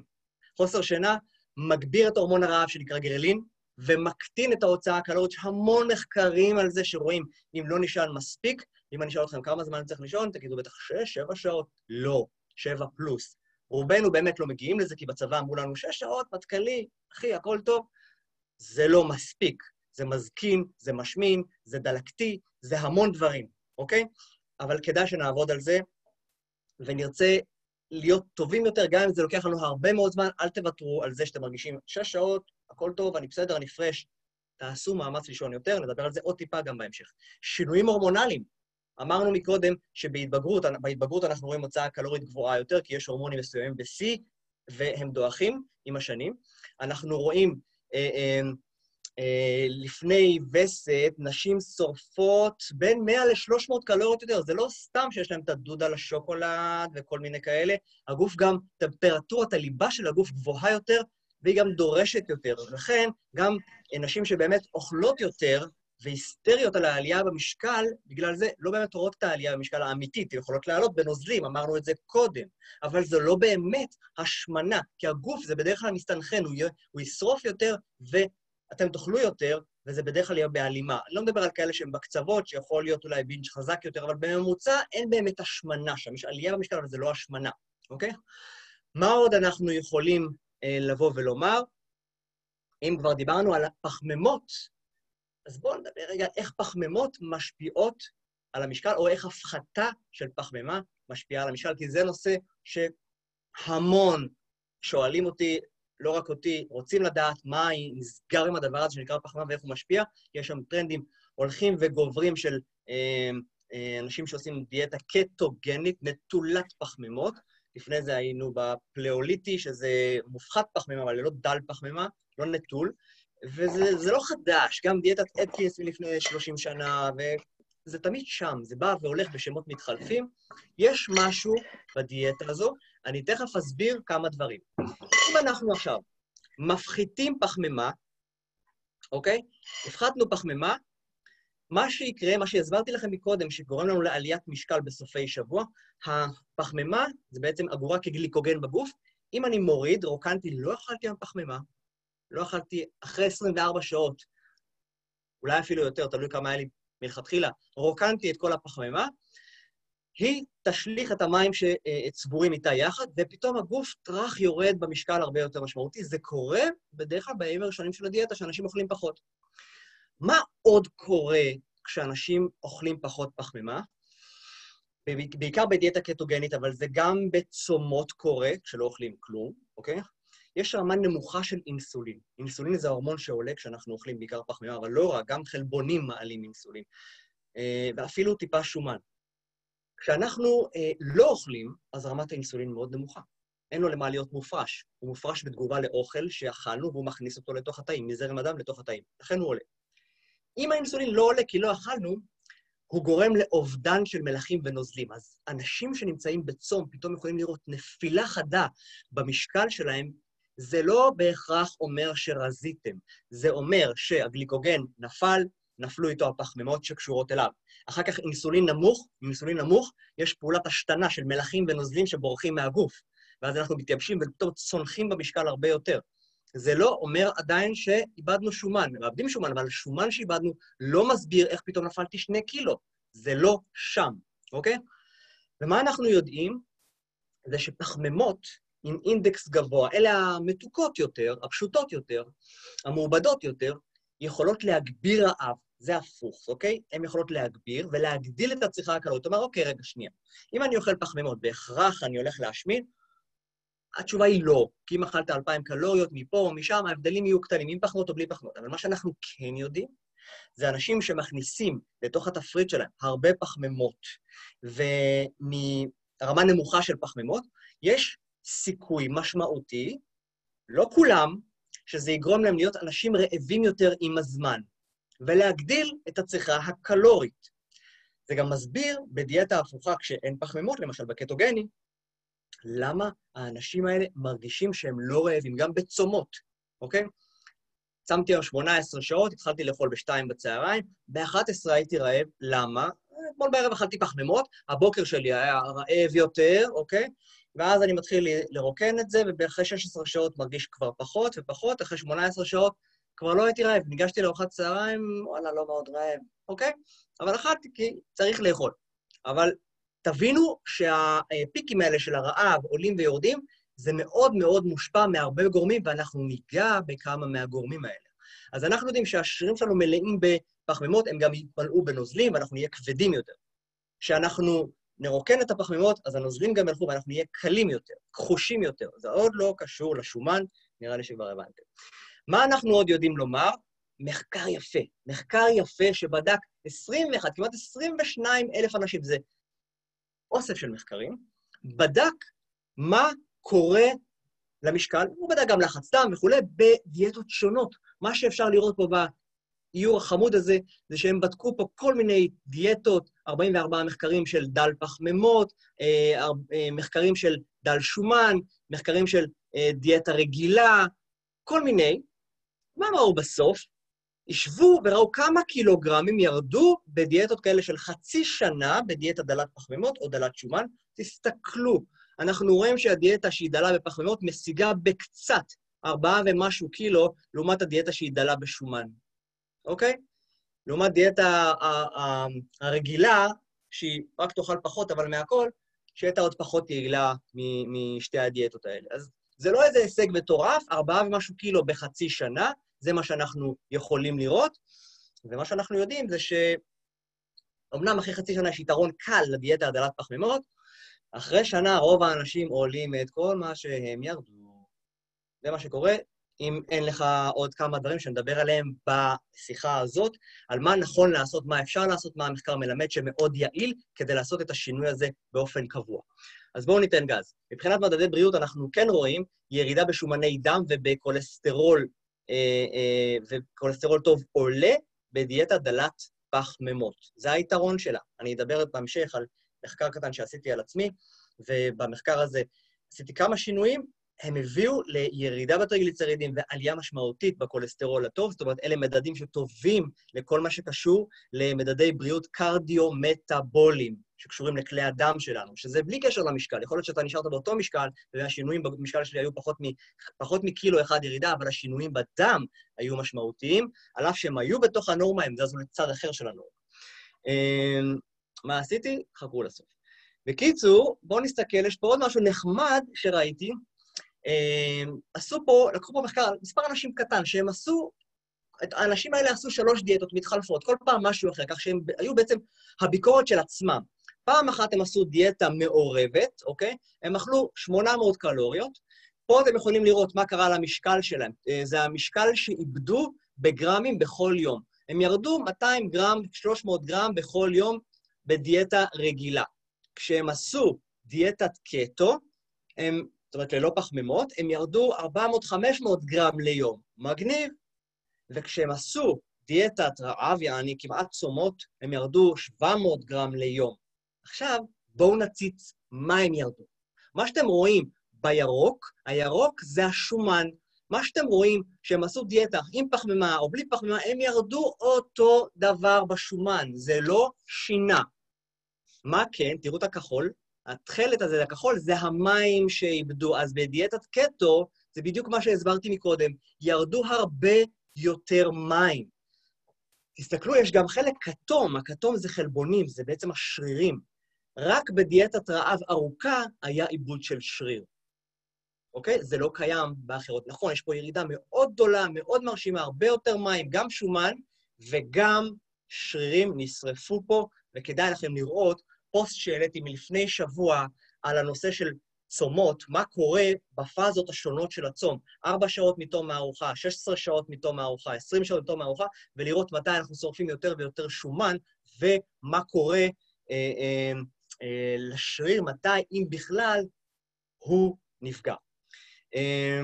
חוסר שינה מגביר את הורמון הרעב שנקרא גרלין, ומקטין את ההוצאה הקלורית. יש המון מחקרים על זה שרואים אם לא נשאל מספיק. אם אני אשאל אתכם כמה זמן אני צריך לישון, תגידו בטח שש, שבע שעות. לא, שבע פלוס. רובנו באמת לא מגיעים לזה, כי בצבא אמרו לנו שש שעות, מטכ"לי, אחי, הכל טוב. זה לא מספיק. זה מזקין, זה משמין, זה דלקתי, זה המון דברים, אוקיי? אבל כדאי שנעבוד על זה, ונרצה להיות טובים יותר, גם אם זה לוקח לנו הרבה מאוד זמן, אל תוותרו על זה שאתם מרגישים שש שעות, הכל טוב, אני בסדר, אני פרש. תעשו מאמץ לישון יותר, נדבר על זה עוד טיפה גם בהמשך. שינויים הורמונליים. אמרנו מקודם שבהתבגרות בהתבגרות אנחנו רואים הוצאה קלורית גבוהה יותר, כי יש הורמונים מסוימים בשיא, והם דועכים עם השנים. אנחנו רואים אה, אה, לפני וסת, נשים שורפות בין 100 ל-300 קלוריות יותר. זה לא סתם שיש להם את הדוד על השוקולד וכל מיני כאלה, הגוף גם, טמפרטורת הליבה של הגוף גבוהה יותר, והיא גם דורשת יותר. לכן, גם נשים שבאמת אוכלות יותר, והיסטריות על העלייה במשקל, בגלל זה לא באמת רואות את העלייה במשקל האמיתית, הן יכולות לעלות בנוזלים, אמרנו את זה קודם, אבל זו לא באמת השמנה, כי הגוף זה בדרך כלל מסתנכרן, הוא, הוא ישרוף יותר ואתם תאכלו יותר, וזה בדרך כלל יהיה בהלימה. אני לא מדבר על כאלה שהם בקצוות, שיכול להיות אולי בינג' חזק יותר, אבל בממוצע אין באמת השמנה שם, יש עלייה במשקל, אבל זה לא השמנה, אוקיי? מה עוד אנחנו יכולים אה, לבוא ולומר? אם כבר דיברנו על הפחמימות, אז בואו נדבר רגע איך פחמימות משפיעות על המשקל, או איך הפחתה של פחמימה משפיעה על המשקל, כי זה נושא שהמון שואלים אותי, לא רק אותי, רוצים לדעת מה נסגר עם הדבר הזה שנקרא פחמימה ואיך הוא משפיע. יש שם טרנדים הולכים וגוברים של אה, אה, אנשים שעושים דיאטה קטוגנית, נטולת פחמימות. לפני זה היינו בפלאוליטי, שזה מופחת פחמימה, אבל ללא דל פחמימה, לא נטול. וזה לא חדש, גם דיאטת אדקינס מלפני 30 שנה, וזה תמיד שם, זה בא והולך בשמות מתחלפים. יש משהו בדיאטה הזו, אני תכף אסביר כמה דברים. אנחנו עכשיו מפחיתים פחמימה, אוקיי? הפחתנו פחמימה, מה שיקרה, מה שהסברתי לכם מקודם, שגורם לנו לעליית משקל בסופי שבוע, הפחמימה זה בעצם אגורה כגליקוגן בגוף. אם אני מוריד, רוקנתי, לא אכלתי היום פחמימה, לא אכלתי אחרי 24 שעות, אולי אפילו יותר, תלוי כמה היה לי מלכתחילה, רוקנתי את כל הפחמימה, היא תשליך את המים שצבורים איתה יחד, ופתאום הגוף טראח יורד במשקל הרבה יותר משמעותי. זה קורה בדרך כלל בימים הראשונים של הדיאטה, שאנשים אוכלים פחות. מה עוד קורה כשאנשים אוכלים פחות פחמימה? בעיקר בדיאטה קטוגנית, אבל זה גם בצומות קורה, כשלא אוכלים כלום, אוקיי? יש רמה נמוכה של אינסולין. אינסולין זה ההורמון שעולה כשאנחנו אוכלים בעיקר פחמימה, אבל לא רק, גם חלבונים מעלים אינסולין, אה, ואפילו טיפה שומן. כשאנחנו אה, לא אוכלים, אז רמת האינסולין מאוד נמוכה. אין לו למה להיות מופרש. הוא מופרש בתגובה לאוכל שאכלנו, והוא מכניס אותו לתוך התאים, מזרם הדם לתוך התאים. לכן הוא עולה. אם האינסולין לא עולה כי לא אכלנו, הוא גורם לאובדן של מלחים ונוזלים. אז אנשים שנמצאים בצום פתאום יכולים לראות נפילה חדה במשקל שלהם זה לא בהכרח אומר שרזיתם, זה אומר שהגליקוגן נפל, נפלו איתו הפחמימות שקשורות אליו. אחר כך אינסולין נמוך, אינסולין נמוך, יש פעולת השתנה של מלחים ונוזלים שבורחים מהגוף, ואז אנחנו מתייבשים ופתאום צונחים במשקל הרבה יותר. זה לא אומר עדיין שאיבדנו שומן, מאבדים שומן, אבל שומן שאיבדנו לא מסביר איך פתאום נפלתי שני קילו. זה לא שם, אוקיי? ומה אנחנו יודעים? זה שפחמימות עם אינדקס גבוה, אלה המתוקות יותר, הפשוטות יותר, המעובדות יותר, יכולות להגביר רעב. זה הפוך, אוקיי? הן יכולות להגביר ולהגדיל את הצריכה הקלורית. אומרת, אוקיי, רגע, שנייה. אם אני אוכל פחמימות, בהכרח אני הולך להשמין? התשובה היא לא, כי אם אכלת 2,000 קלוריות מפה או משם, ההבדלים יהיו קטנים, עם פחמות או בלי פחמות. אבל מה שאנחנו כן יודעים, זה אנשים שמכניסים לתוך התפריט שלהם הרבה פחמימות, ומרמה נמוכה של פחמימות, יש סיכוי משמעותי, לא כולם, שזה יגרום להם להיות אנשים רעבים יותר עם הזמן, ולהגדיל את הצריכה הקלורית. זה גם מסביר בדיאטה הפוכה, כשאין פחמימות, למשל בקטוגני, למה האנשים האלה מרגישים שהם לא רעבים, גם בצומות, אוקיי? צמתי היום 18 שעות, התחלתי לאכול ב-2 בצהריים, ב-11 הייתי רעב, למה? אתמול בערב אכלתי פחמימות, הבוקר שלי היה רעב יותר, אוקיי? ואז אני מתחיל לרוקן את זה, ואחרי 16 שעות מרגיש כבר פחות ופחות, אחרי 18 שעות כבר לא הייתי רעב. ניגשתי לארוחת צהריים, וואלה, לא מאוד רעב, אוקיי? אבל אכלתי כי צריך לאכול. אבל תבינו שהפיקים האלה של הרעב עולים ויורדים, זה מאוד מאוד מושפע מהרבה גורמים, ואנחנו ניגע בכמה מהגורמים האלה. אז אנחנו יודעים שהשרירים שלנו מלאים בפחמימות, הם גם יתמלאו בנוזלים, ואנחנו נהיה כבדים יותר. כשאנחנו נרוקן את הפחמימות, אז הנוזלים גם ילכו, ואנחנו נהיה קלים יותר, כחושים יותר. זה עוד לא קשור לשומן, נראה לי שכבר הבנתם. מה אנחנו עוד יודעים לומר? מחקר יפה. מחקר יפה שבדק 21, כמעט 22 אלף אנשים, זה אוסף של מחקרים, בדק מה קורה למשקל, הוא בדק גם לחץ דם וכולי, בדיאטות שונות. מה שאפשר לראות פה באיור החמוד הזה, זה שהם בדקו פה כל מיני דיאטות, 44 מחקרים של דל פחמימות, אה, אה, מחקרים של דל שומן, מחקרים של אה, דיאטה רגילה, כל מיני. מה ראו בסוף? השוו וראו כמה קילוגרמים ירדו בדיאטות כאלה של חצי שנה, בדיאטה דלת פחמימות או דלת שומן. תסתכלו, אנחנו רואים שהדיאטה שהיא דלה בפחמימות משיגה בקצת ארבעה ומשהו קילו, לעומת הדיאטה שהיא דלה בשומן, אוקיי? לעומת דיאטה הרגילה, שהיא רק תאכל פחות, אבל מהכל, שהייתה עוד פחות יעילה משתי הדיאטות האלה. אז זה לא איזה הישג מטורף, ארבעה ומשהו קילו בחצי שנה, זה מה שאנחנו יכולים לראות. ומה שאנחנו יודעים זה ש... אמנם אחרי חצי שנה יש יתרון קל לדיאטה הדלת פחמימות, אחרי שנה רוב האנשים עולים את כל מה שהם ירדו. זה מה שקורה. אם אין לך עוד כמה דברים שנדבר עליהם בשיחה הזאת, על מה נכון לעשות, מה אפשר לעשות, מה המחקר מלמד שמאוד יעיל כדי לעשות את השינוי הזה באופן קבוע. אז בואו ניתן גז. מבחינת מדדי בריאות אנחנו כן רואים ירידה בשומני דם ובכולסטרול, אה, אה, וכולסטרול טוב עולה בדיאטה דלת פחמימות. זה היתרון שלה. אני אדבר בהמשך על מחקר קטן שעשיתי על עצמי, ובמחקר הזה עשיתי כמה שינויים, הם הביאו לירידה בטריגליצרידים ועלייה משמעותית בכולסטרול הטוב, זאת אומרת, אלה מדדים שטובים לכל מה שקשור למדדי בריאות קרדיו-מטאבוליים, שקשורים לכלי הדם שלנו, שזה בלי קשר למשקל. יכול להיות שאתה נשארת באותו משקל, והשינויים במשקל שלי היו פחות, מ, פחות מקילו אחד ירידה, אבל השינויים בדם היו משמעותיים, על אף שהם היו בתוך הנורמה, הם זזו לצד אחר של הנורמה. אמ, מה עשיתי? חכו לסוף. בקיצור, בואו נסתכל, יש פה עוד משהו נחמד שראיתי. אמ, עשו פה, לקחו פה מחקר, מספר אנשים קטן, שהם עשו, האנשים האלה עשו שלוש דיאטות מתחלפות, כל פעם משהו אחר, כך שהם היו בעצם הביקורת של עצמם. פעם אחת הם עשו דיאטה מעורבת, אוקיי? הם אכלו 800 קלוריות. פה אתם יכולים לראות מה קרה למשקל שלהם. אה, זה המשקל שאיבדו בגרמים בכל יום. הם ירדו 200 גרם, 300 גרם בכל יום בדיאטה רגילה. כשהם עשו דיאטת קטו, הם, זאת אומרת, ללא פחמימות, הם ירדו 400-500 גרם ליום. מגניב. וכשהם עשו דיאטת רעב, יעני כמעט צומות, הם ירדו 700 גרם ליום. עכשיו, בואו נציץ מה הם ירדו. מה שאתם רואים בירוק, הירוק זה השומן. מה שאתם רואים, שהם עשו דיאטה עם פחמימה או בלי פחמימה, הם ירדו אותו דבר בשומן, זה לא שינה. מה כן? תראו את הכחול. התכלת הזה, הכחול, זה המים שאיבדו. אז בדיאטת קטו, זה בדיוק מה שהסברתי מקודם, ירדו הרבה יותר מים. תסתכלו, יש גם חלק כתום, הכתום זה חלבונים, זה בעצם השרירים. רק בדיאטת רעב ארוכה היה עיבוד של שריר. אוקיי? זה לא קיים באחרות. נכון, יש פה ירידה מאוד גדולה, מאוד מרשימה, הרבה יותר מים, גם שומן וגם שרירים נשרפו פה, וכדאי לכם לראות פוסט שהעליתי מלפני שבוע על הנושא של צומות, מה קורה בפאזות השונות של הצום, 4 שעות מתום הארוחה, 16 שעות מתום הארוחה, 20 שעות מתום הארוחה, ולראות מתי אנחנו שורפים יותר ויותר שומן, ומה קורה אה, אה, לשריר, מתי, אם בכלל, הוא נפגע. אה,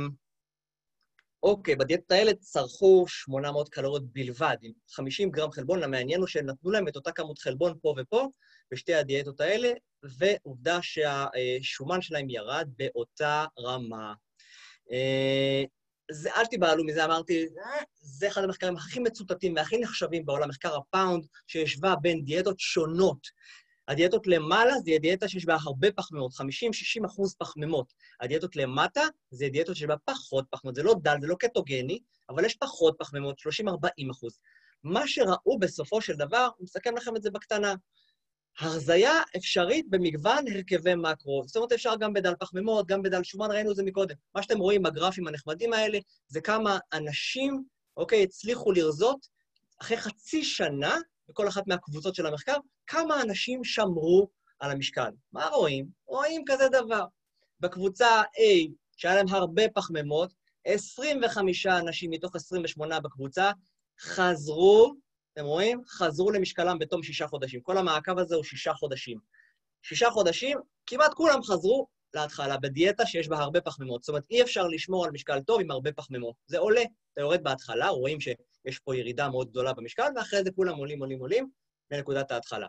אוקיי, בדיאטות האלה צרכו 800 קלוריות בלבד, עם 50 גרם חלבון, המעניין הוא שנתנו להם את אותה כמות חלבון פה ופה, בשתי הדיאטות האלה, ועובדה שהשומן שלהם ירד באותה רמה. זה, אל תיבהלו מזה, אמרתי, "אה, זה אחד המחקרים הכי מצוטטים והכי נחשבים בעולם, מחקר הפאונד, שהשווה בין דיאטות שונות. הדיאטות למעלה זה דיאטה שיש בה הרבה פחמימות, 50-60 אחוז פחמימות. הדיאטות למטה זה דיאטות שיש בה פחות פחמימות. זה לא דל, זה לא קטוגני, אבל יש פחות פחמימות, 30-40 אחוז. מה שראו בסופו של דבר, אני מסכם לכם את זה בקטנה, הרזיה אפשרית במגוון הרכבי מקרו. זאת אומרת, אפשר גם בדל פחמימות, גם בדל שומן, ראינו את זה מקודם. מה שאתם רואים בגרפים הנחמדים האלה, זה כמה אנשים, אוקיי, הצליחו לרזות אחרי חצי שנה, בכל אחת מהקבוצות של המחקר, כמה אנשים שמרו על המשקל. מה רואים? רואים כזה דבר. בקבוצה A, שהיה להם הרבה פחמימות, 25 אנשים מתוך 28 בקבוצה חזרו, אתם רואים? חזרו למשקלם בתום שישה חודשים. כל המעקב הזה הוא שישה חודשים. שישה חודשים, כמעט כולם חזרו להתחלה בדיאטה שיש בה הרבה פחמימות. זאת אומרת, אי אפשר לשמור על משקל טוב עם הרבה פחמימות. זה עולה, אתה יורד בהתחלה, רואים שיש פה ירידה מאוד גדולה במשקל, ואחרי זה כולם עולים, עולים, עולים לנקודת ההתחלה.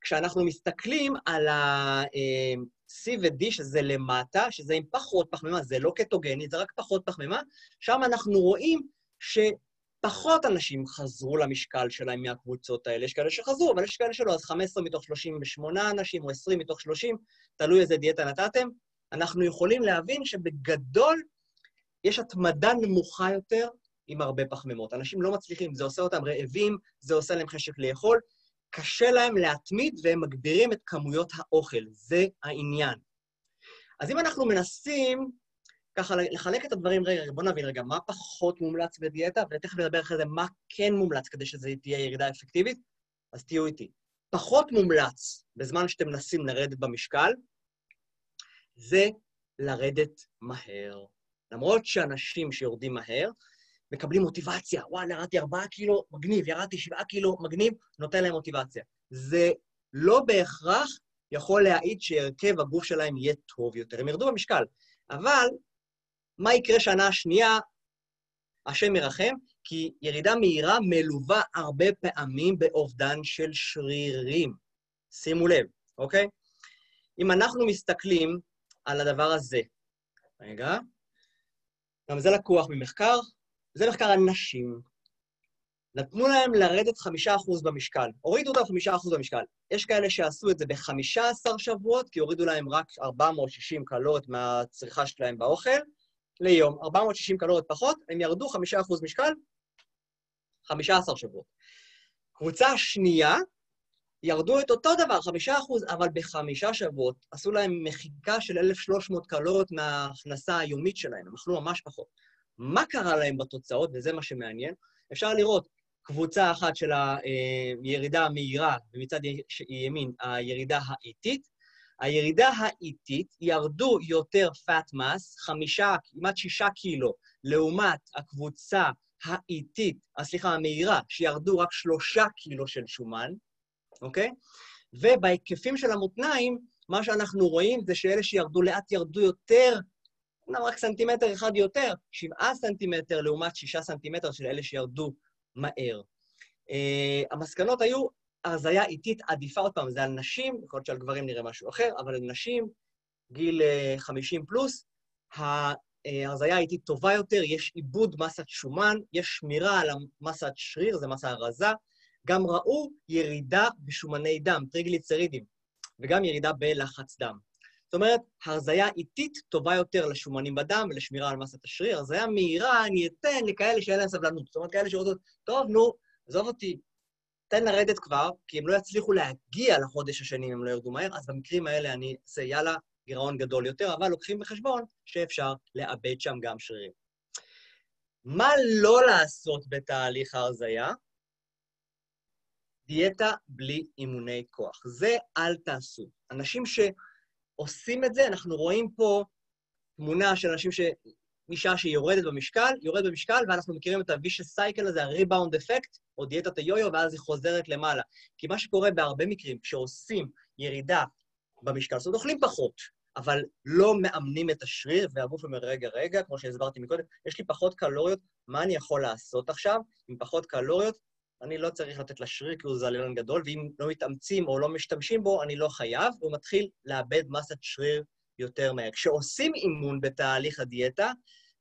כשאנחנו מסתכלים על ה-C ו-D, שזה למטה, שזה עם פחות פחמימה, זה לא קטוגני, זה רק פחות פחמימה, שם אנחנו רואים שפחות אנשים חזרו למשקל שלהם מהקבוצות האלה. יש כאלה שחזרו, אבל יש כאלה שלא, אז 15 מתוך 38 אנשים, או 20 מתוך 30, תלוי איזה דיאטה נתתם, אנחנו יכולים להבין שבגדול יש התמדה נמוכה יותר עם הרבה פחמימות. אנשים לא מצליחים, זה עושה אותם רעבים, זה עושה להם חשק לאכול, קשה להם להתמיד והם מגבירים את כמויות האוכל, זה העניין. אז אם אנחנו מנסים ככה לחלק את הדברים, רגע, בואו נבין רגע, מה פחות מומלץ בדיאטה, ותכף נדבר אחרי זה מה כן מומלץ כדי שזה תהיה ירידה אפקטיבית, אז תהיו איתי. פחות מומלץ בזמן שאתם מנסים לרדת במשקל, זה לרדת מהר. למרות שאנשים שיורדים מהר, מקבלים מוטיבציה. וואלה, ירדתי ארבעה קילו, מגניב, ירדתי שבעה קילו, מגניב, נותן להם מוטיבציה. זה לא בהכרח יכול להעיד שהרכב הגוף שלהם יהיה טוב יותר. הם ירדו במשקל. אבל מה יקרה שנה שנייה? השם ירחם, כי ירידה מהירה מלווה הרבה פעמים באובדן של שרירים. שימו לב, אוקיי? אם אנחנו מסתכלים על הדבר הזה, רגע, גם זה לקוח ממחקר, זה מחקר על נשים. נתנו להם לרדת חמישה אחוז במשקל, הורידו אותם חמישה אחוז במשקל. יש כאלה שעשו את זה ב-15 שבועות, כי הורידו להם רק 460 קלוריות מהצריכה שלהם באוכל ליום. 460 קלוריות פחות, הם ירדו חמישה אחוז משקל, 15 שבועות. קבוצה שנייה, ירדו את אותו דבר, חמישה אחוז, אבל בחמישה שבועות עשו להם מחיקה של 1,300 קלוריות מההכנסה היומית שלהם, הם אכלו ממש פחות. מה קרה להם בתוצאות, וזה מה שמעניין, אפשר לראות קבוצה אחת של הירידה המהירה, ומצד ימין הירידה האיטית. הירידה האיטית ירדו יותר fat mass, חמישה, כמעט שישה קילו, לעומת הקבוצה האיטית, סליחה, המהירה, שירדו רק שלושה קילו של שומן, אוקיי? ובהיקפים של המותניים, מה שאנחנו רואים זה שאלה שירדו לאט ירדו יותר, אומנם רק סנטימטר אחד יותר, שבעה סנטימטר לעומת שישה סנטימטר של אלה שירדו מהר. Uh, המסקנות היו, הרזייה איטית עדיפה, עוד פעם, זה על נשים, יכול להיות שעל גברים נראה משהו אחר, אבל על נשים, גיל uh, 50 פלוס, ההרזייה האיטית טובה יותר, יש עיבוד מסת שומן, יש שמירה על המסת שריר, זה מסה הרזה, גם ראו ירידה בשומני דם, טריגליצרידים, וגם ירידה בלחץ דם. זאת אומרת, הרזייה איטית טובה יותר לשומנים בדם ולשמירה על מסת השריר. הרזייה מהירה אני אתן לכאלה שאין להם סבלנות. זאת אומרת, כאלה שרוצות, טוב, נו, עזוב אותי, תן לרדת כבר, כי הם לא יצליחו להגיע לחודש השני אם הם לא ירדו מהר, אז במקרים האלה אני אעשה, יאללה, גירעון גדול יותר, אבל לוקחים בחשבון שאפשר לאבד שם גם שרירים. מה לא לעשות בתהליך ההרזייה? דיאטה בלי אימוני כוח. זה אל תעשו. אנשים שעושים את זה, אנחנו רואים פה תמונה של אנשים ש... אישה שיורדת במשקל, יורדת במשקל, ואנחנו מכירים את ה-vicious cycle הזה, ה-rebound effect, או דיאטת היו-יו, ואז היא חוזרת למעלה. כי מה שקורה בהרבה מקרים, כשעושים ירידה במשקל, זאת אומרת, אוכלים פחות, אבל לא מאמנים את השריר, והגוף אומר, רגע, רגע, כמו שהסברתי מקודם, יש לי פחות קלוריות, מה אני יכול לעשות עכשיו עם פחות קלוריות? אני לא צריך לתת לשריר כי הוא זלילן גדול, ואם לא מתאמצים או לא משתמשים בו, אני לא חייב, והוא מתחיל לאבד מסת שריר יותר מהר. כשעושים אימון בתהליך הדיאטה,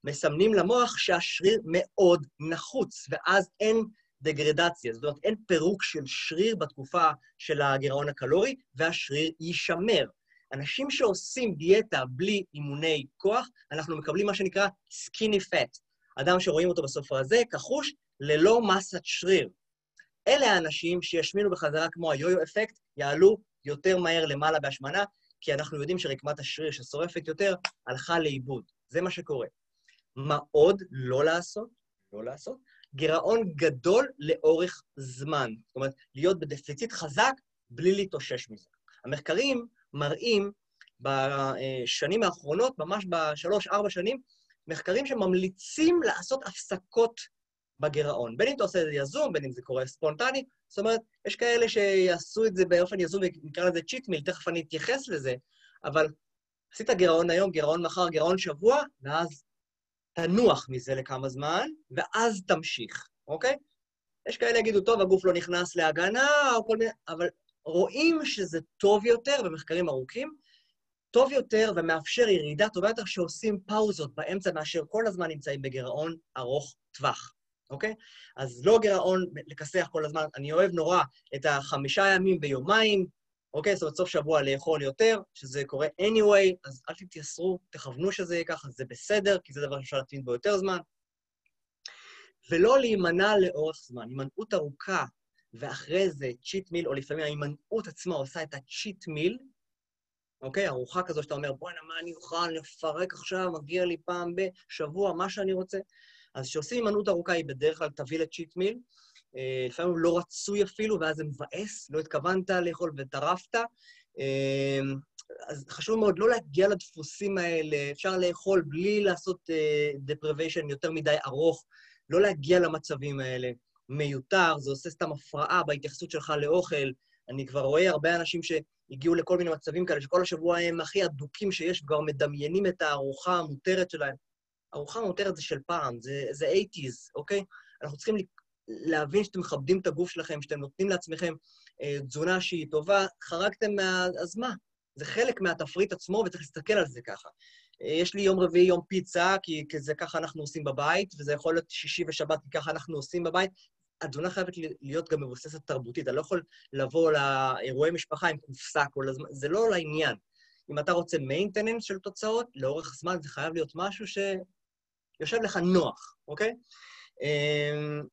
מסמנים למוח שהשריר מאוד נחוץ, ואז אין דגרדציה, זאת אומרת, אין פירוק של שריר בתקופה של הגירעון הקלורי, והשריר יישמר. אנשים שעושים דיאטה בלי אימוני כוח, אנחנו מקבלים מה שנקרא skinny fat. אדם שרואים אותו בסוף הזה, כחוש, ללא מסת שריר. אלה האנשים שישמינו בחזרה כמו היו-יו אפקט, יעלו יותר מהר למעלה בהשמנה, כי אנחנו יודעים שרקמת השריר ששורפת יותר, הלכה לאיבוד. זה מה שקורה. מה עוד לא לעשות? לא לעשות. גירעון גדול לאורך זמן. זאת אומרת, להיות בדפיציט חזק בלי להתאושש מזה. המחקרים מראים בשנים האחרונות, ממש בשלוש-ארבע שנים, מחקרים שממליצים לעשות הפסקות בגירעון. בין אם אתה עושה את זה יזום, בין אם זה קורה ספונטני, זאת אומרת, יש כאלה שיעשו את זה באופן יזום ונקרא לזה צ'יט מיל, תכף אני אתייחס לזה, אבל עשית גירעון היום, גירעון מחר, גירעון שבוע, ואז תנוח מזה לכמה זמן, ואז תמשיך, אוקיי? יש כאלה יגידו, טוב, הגוף לא נכנס להגנה, או כל מיני... אבל רואים שזה טוב יותר במחקרים ארוכים, טוב יותר ומאפשר ירידה טובה יותר שעושים פאוזות באמצע מאשר כל הזמן נמצאים בגירעון ארוך טווח, אוקיי? אז לא גירעון לכסח כל הזמן, אני אוהב נורא את החמישה ימים ביומיים, אוקיי? זאת אומרת, סוף שבוע לאכול יותר, שזה קורה anyway, אז אל תתייסרו, תכוונו שזה יהיה ככה, זה בסדר, כי זה דבר שאפשר להתמיד בו יותר זמן. ולא להימנע לאורך זמן. הימנעות ארוכה, ואחרי זה צ'יט מיל, או לפעמים ההימנעות עצמה עושה את הצ'יט מיל, אוקיי? ארוחה כזו שאתה אומר, בוא'נה, מה אני אוכל, לפרק עכשיו, מגיע לי פעם בשבוע, מה שאני רוצה. אז כשעושים הימנעות ארוכה, היא בדרך כלל תביא לצ'יט מיל. אה, לפעמים לא רצוי אפילו, ואז זה מבאס, לא התכוונת לאכול וטרפת. אה, אז חשוב מאוד לא להגיע לדפוסים האלה, אפשר לאכול בלי לעשות deprivation יותר מדי ארוך, לא להגיע למצבים האלה. מיותר, זה עושה סתם הפרעה בהתייחסות שלך לאוכל. אני כבר רואה הרבה אנשים שהגיעו לכל מיני מצבים כאלה, שכל השבוע הם הכי אדוקים שיש, כבר מדמיינים את הארוחה המותרת שלהם. ארוחה מותרת זה של פעם, זה, זה 80's, אוקיי? אנחנו צריכים להבין שאתם מכבדים את הגוף שלכם, שאתם נותנים לעצמכם אה, תזונה שהיא טובה, חרגתם מה... אז מה? זה חלק מהתפריט עצמו, וצריך להסתכל על זה ככה. אה, יש לי יום רביעי יום פיצה, כי, זה ככה אנחנו עושים בבית, וזה יכול להיות שישי ושבת, כי ככה אנחנו עושים בבית. התזונה חייבת להיות גם מבוססת תרבותית. אתה לא יכול לבוא לאירועי משפחה עם קופסה כל הזמן, זה לא לעניין. אם אתה רוצה מיינטננס של תוצאות, לאורך זמן זה חייב להיות משהו שיושב לך נוח, אוקיי? אמ,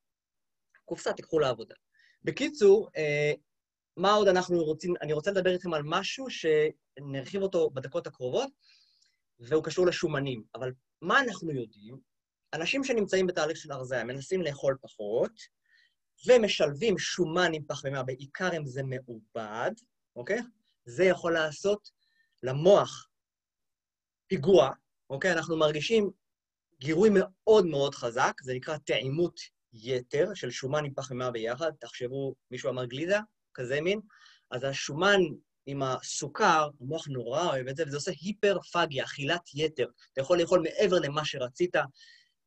קופסה, תיקחו לעבודה. בקיצור, אה, מה עוד אנחנו רוצים, אני רוצה לדבר איתכם על משהו שנרחיב אותו בדקות הקרובות, והוא קשור לשומנים. אבל מה אנחנו יודעים? אנשים שנמצאים בתהליך של הרזיה מנסים לאכול פחות, ומשלבים שומן עם פחמימה, בעיקר אם זה מעובד, אוקיי? זה יכול לעשות למוח פיגוע, אוקיי? אנחנו מרגישים גירוי מאוד מאוד חזק, זה נקרא טעימות יתר של שומן עם פחמימה ביחד. תחשבו, מישהו אמר גלידה, כזה מין, אז השומן עם הסוכר, המוח נורא אוהב את זה, וזה עושה היפרפגיה, אכילת יתר. אתה יכול לאכול מעבר למה שרצית,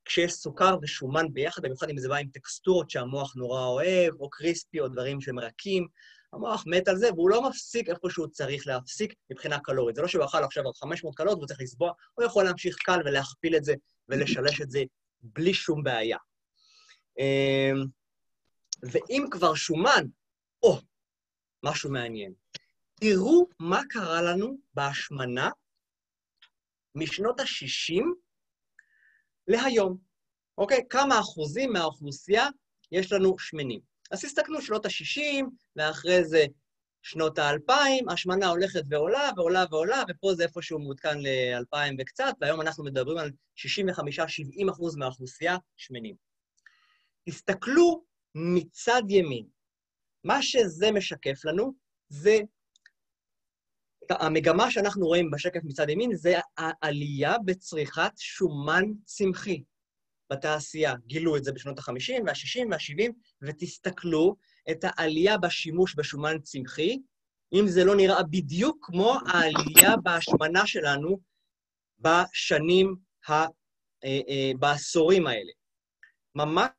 כשיש סוכר ושומן ביחד, במיוחד אם זה בא עם טקסטורות שהמוח נורא אוהב, או קריספי, או דברים שמרקים. המוח מת על זה, והוא לא מפסיק איפה שהוא צריך להפסיק מבחינה קלורית. זה לא שהוא אכל עכשיו 500 קלוריות והוא צריך לסבוע, הוא יכול להמשיך קל ולהכפיל את זה ולשלש את זה בלי שום בעיה. אמ, ואם כבר שומן, או, משהו מעניין. תראו מה קרה לנו בהשמנה משנות ה-60 להיום. אוקיי? כמה אחוזים מהאוכלוסייה יש לנו שמנים. אז תסתכלו, שנות ה-60, ואחרי זה שנות ה-2000, השמנה הולכת ועולה ועולה ועולה, ופה זה איפשהו מעודכן ל-2000 וקצת, והיום אנחנו מדברים על 65-70 אחוז מהאוכלוסייה שמנים. תסתכלו מצד ימין. מה שזה משקף לנו זה המגמה שאנחנו רואים בשקף מצד ימין זה העלייה בצריכת שומן צמחי בתעשייה. גילו את זה בשנות ה-50 וה-60 וה-70, ותסתכלו את העלייה בשימוש בשומן צמחי, אם זה לא נראה בדיוק כמו העלייה בהשמנה שלנו בשנים, ה, אה, אה, בעשורים האלה. ממש,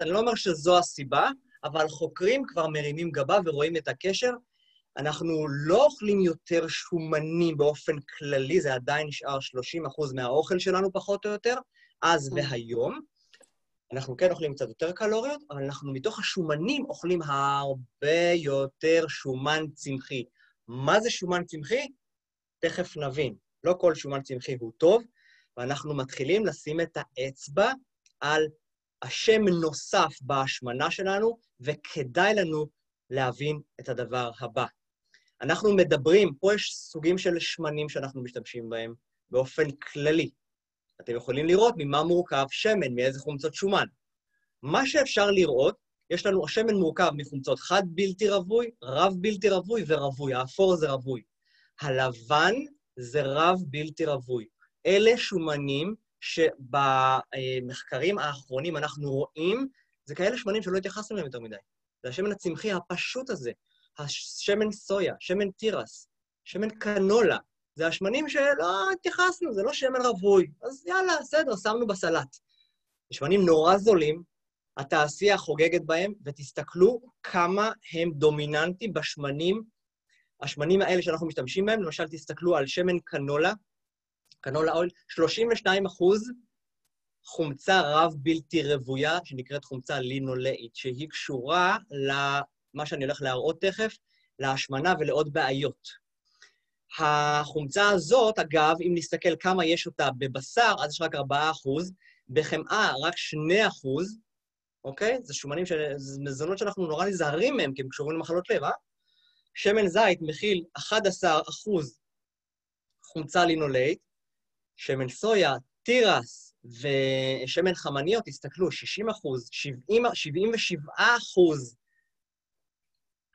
אני לא אומר שזו הסיבה, אבל חוקרים כבר מרימים גבה ורואים את הקשר אנחנו לא אוכלים יותר שומנים באופן כללי, זה עדיין נשאר 30% מהאוכל שלנו פחות או יותר, אז והיום. אנחנו כן אוכלים קצת יותר קלוריות, אבל אנחנו מתוך השומנים אוכלים הרבה יותר שומן צמחי. מה זה שומן צמחי? תכף נבין. לא כל שומן צמחי הוא טוב, ואנחנו מתחילים לשים את האצבע על השם נוסף בהשמנה שלנו, וכדאי לנו להבין את הדבר הבא. אנחנו מדברים, פה יש סוגים של שמנים שאנחנו משתמשים בהם באופן כללי. אתם יכולים לראות ממה מורכב שמן, מאיזה חומצות שומן. מה שאפשר לראות, יש לנו, השמן מורכב מחומצות חד בלתי רווי, רב בלתי רווי ורווי. האפור זה רווי. הלבן זה רב בלתי רווי. אלה שומנים שבמחקרים האחרונים אנחנו רואים, זה כאלה שמנים שלא התייחסנו אליהם יותר מדי. זה השמן הצמחי הפשוט הזה, השמן סויה, שמן תירס, שמן קנולה. זה השמנים שלא התייחסנו, זה לא שמן רווי. אז יאללה, בסדר, שמנו בסלט. שמנים נורא זולים, התעשייה חוגגת בהם, ותסתכלו כמה הם דומיננטיים בשמנים, השמנים האלה שאנחנו משתמשים בהם. למשל, תסתכלו על שמן קנולה, קנולה אויל, 32 אחוז חומצה רב בלתי רוויה, שנקראת חומצה לינולאית, שהיא קשורה למה שאני הולך להראות תכף, להשמנה ולעוד בעיות. החומצה הזאת, אגב, אם נסתכל כמה יש אותה בבשר, אז יש רק 4 אחוז, בחמאה רק 2 אחוז, אוקיי? זה שומנים, ש... זה מזונות שאנחנו נורא נזהרים מהם, כי הם קשורים למחלות לב, אה? שמן זית מכיל 11 אחוז חומצה לינולאית, שמן סויה, תירס ושמן חמניות, תסתכלו, 60 אחוז, 70, 77 אחוז.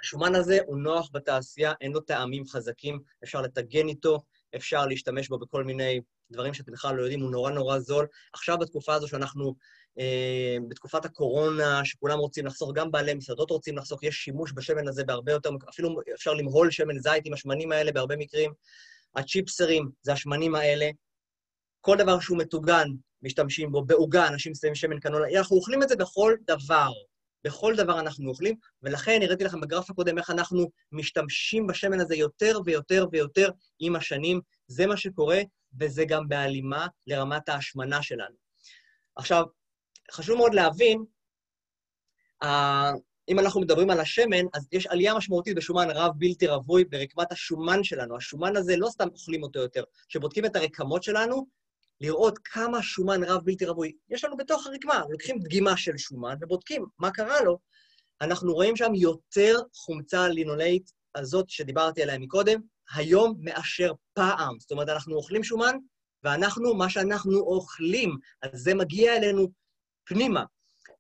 השומן הזה הוא נוח בתעשייה, אין לו טעמים חזקים, אפשר לטגן איתו, אפשר להשתמש בו בכל מיני דברים שאתם בכלל לא יודעים, הוא נורא נורא זול. עכשיו, בתקופה הזו שאנחנו, אה, בתקופת הקורונה, שכולם רוצים לחסוך, גם בעלי מסעדות רוצים לחסוך, יש שימוש בשמן הזה בהרבה יותר, אפילו אפשר למהול שמן זית עם השמנים האלה בהרבה מקרים. הצ'יפסרים זה השמנים האלה. כל דבר שהוא מטוגן, משתמשים בו, בעוגה, אנשים שמים שמן קנולה, אנחנו אוכלים את זה בכל דבר. בכל דבר אנחנו אוכלים, ולכן הראיתי לכם בגרף הקודם איך אנחנו משתמשים בשמן הזה יותר ויותר ויותר עם השנים. זה מה שקורה, וזה גם בהלימה לרמת ההשמנה שלנו. עכשיו, חשוב מאוד להבין, אם אנחנו מדברים על השמן, אז יש עלייה משמעותית בשומן רב בלתי רווי ברקמת השומן שלנו. השומן הזה, לא סתם אוכלים אותו יותר. כשבודקים את הרקמות שלנו, לראות כמה שומן רב בלתי רווי יש לנו בתוך הרקמה. לוקחים דגימה של שומן ובודקים מה קרה לו. אנחנו רואים שם יותר חומצה לינולאית הזאת שדיברתי עליה מקודם, היום מאשר פעם. זאת אומרת, אנחנו אוכלים שומן, ואנחנו, מה שאנחנו אוכלים, אז זה מגיע אלינו פנימה.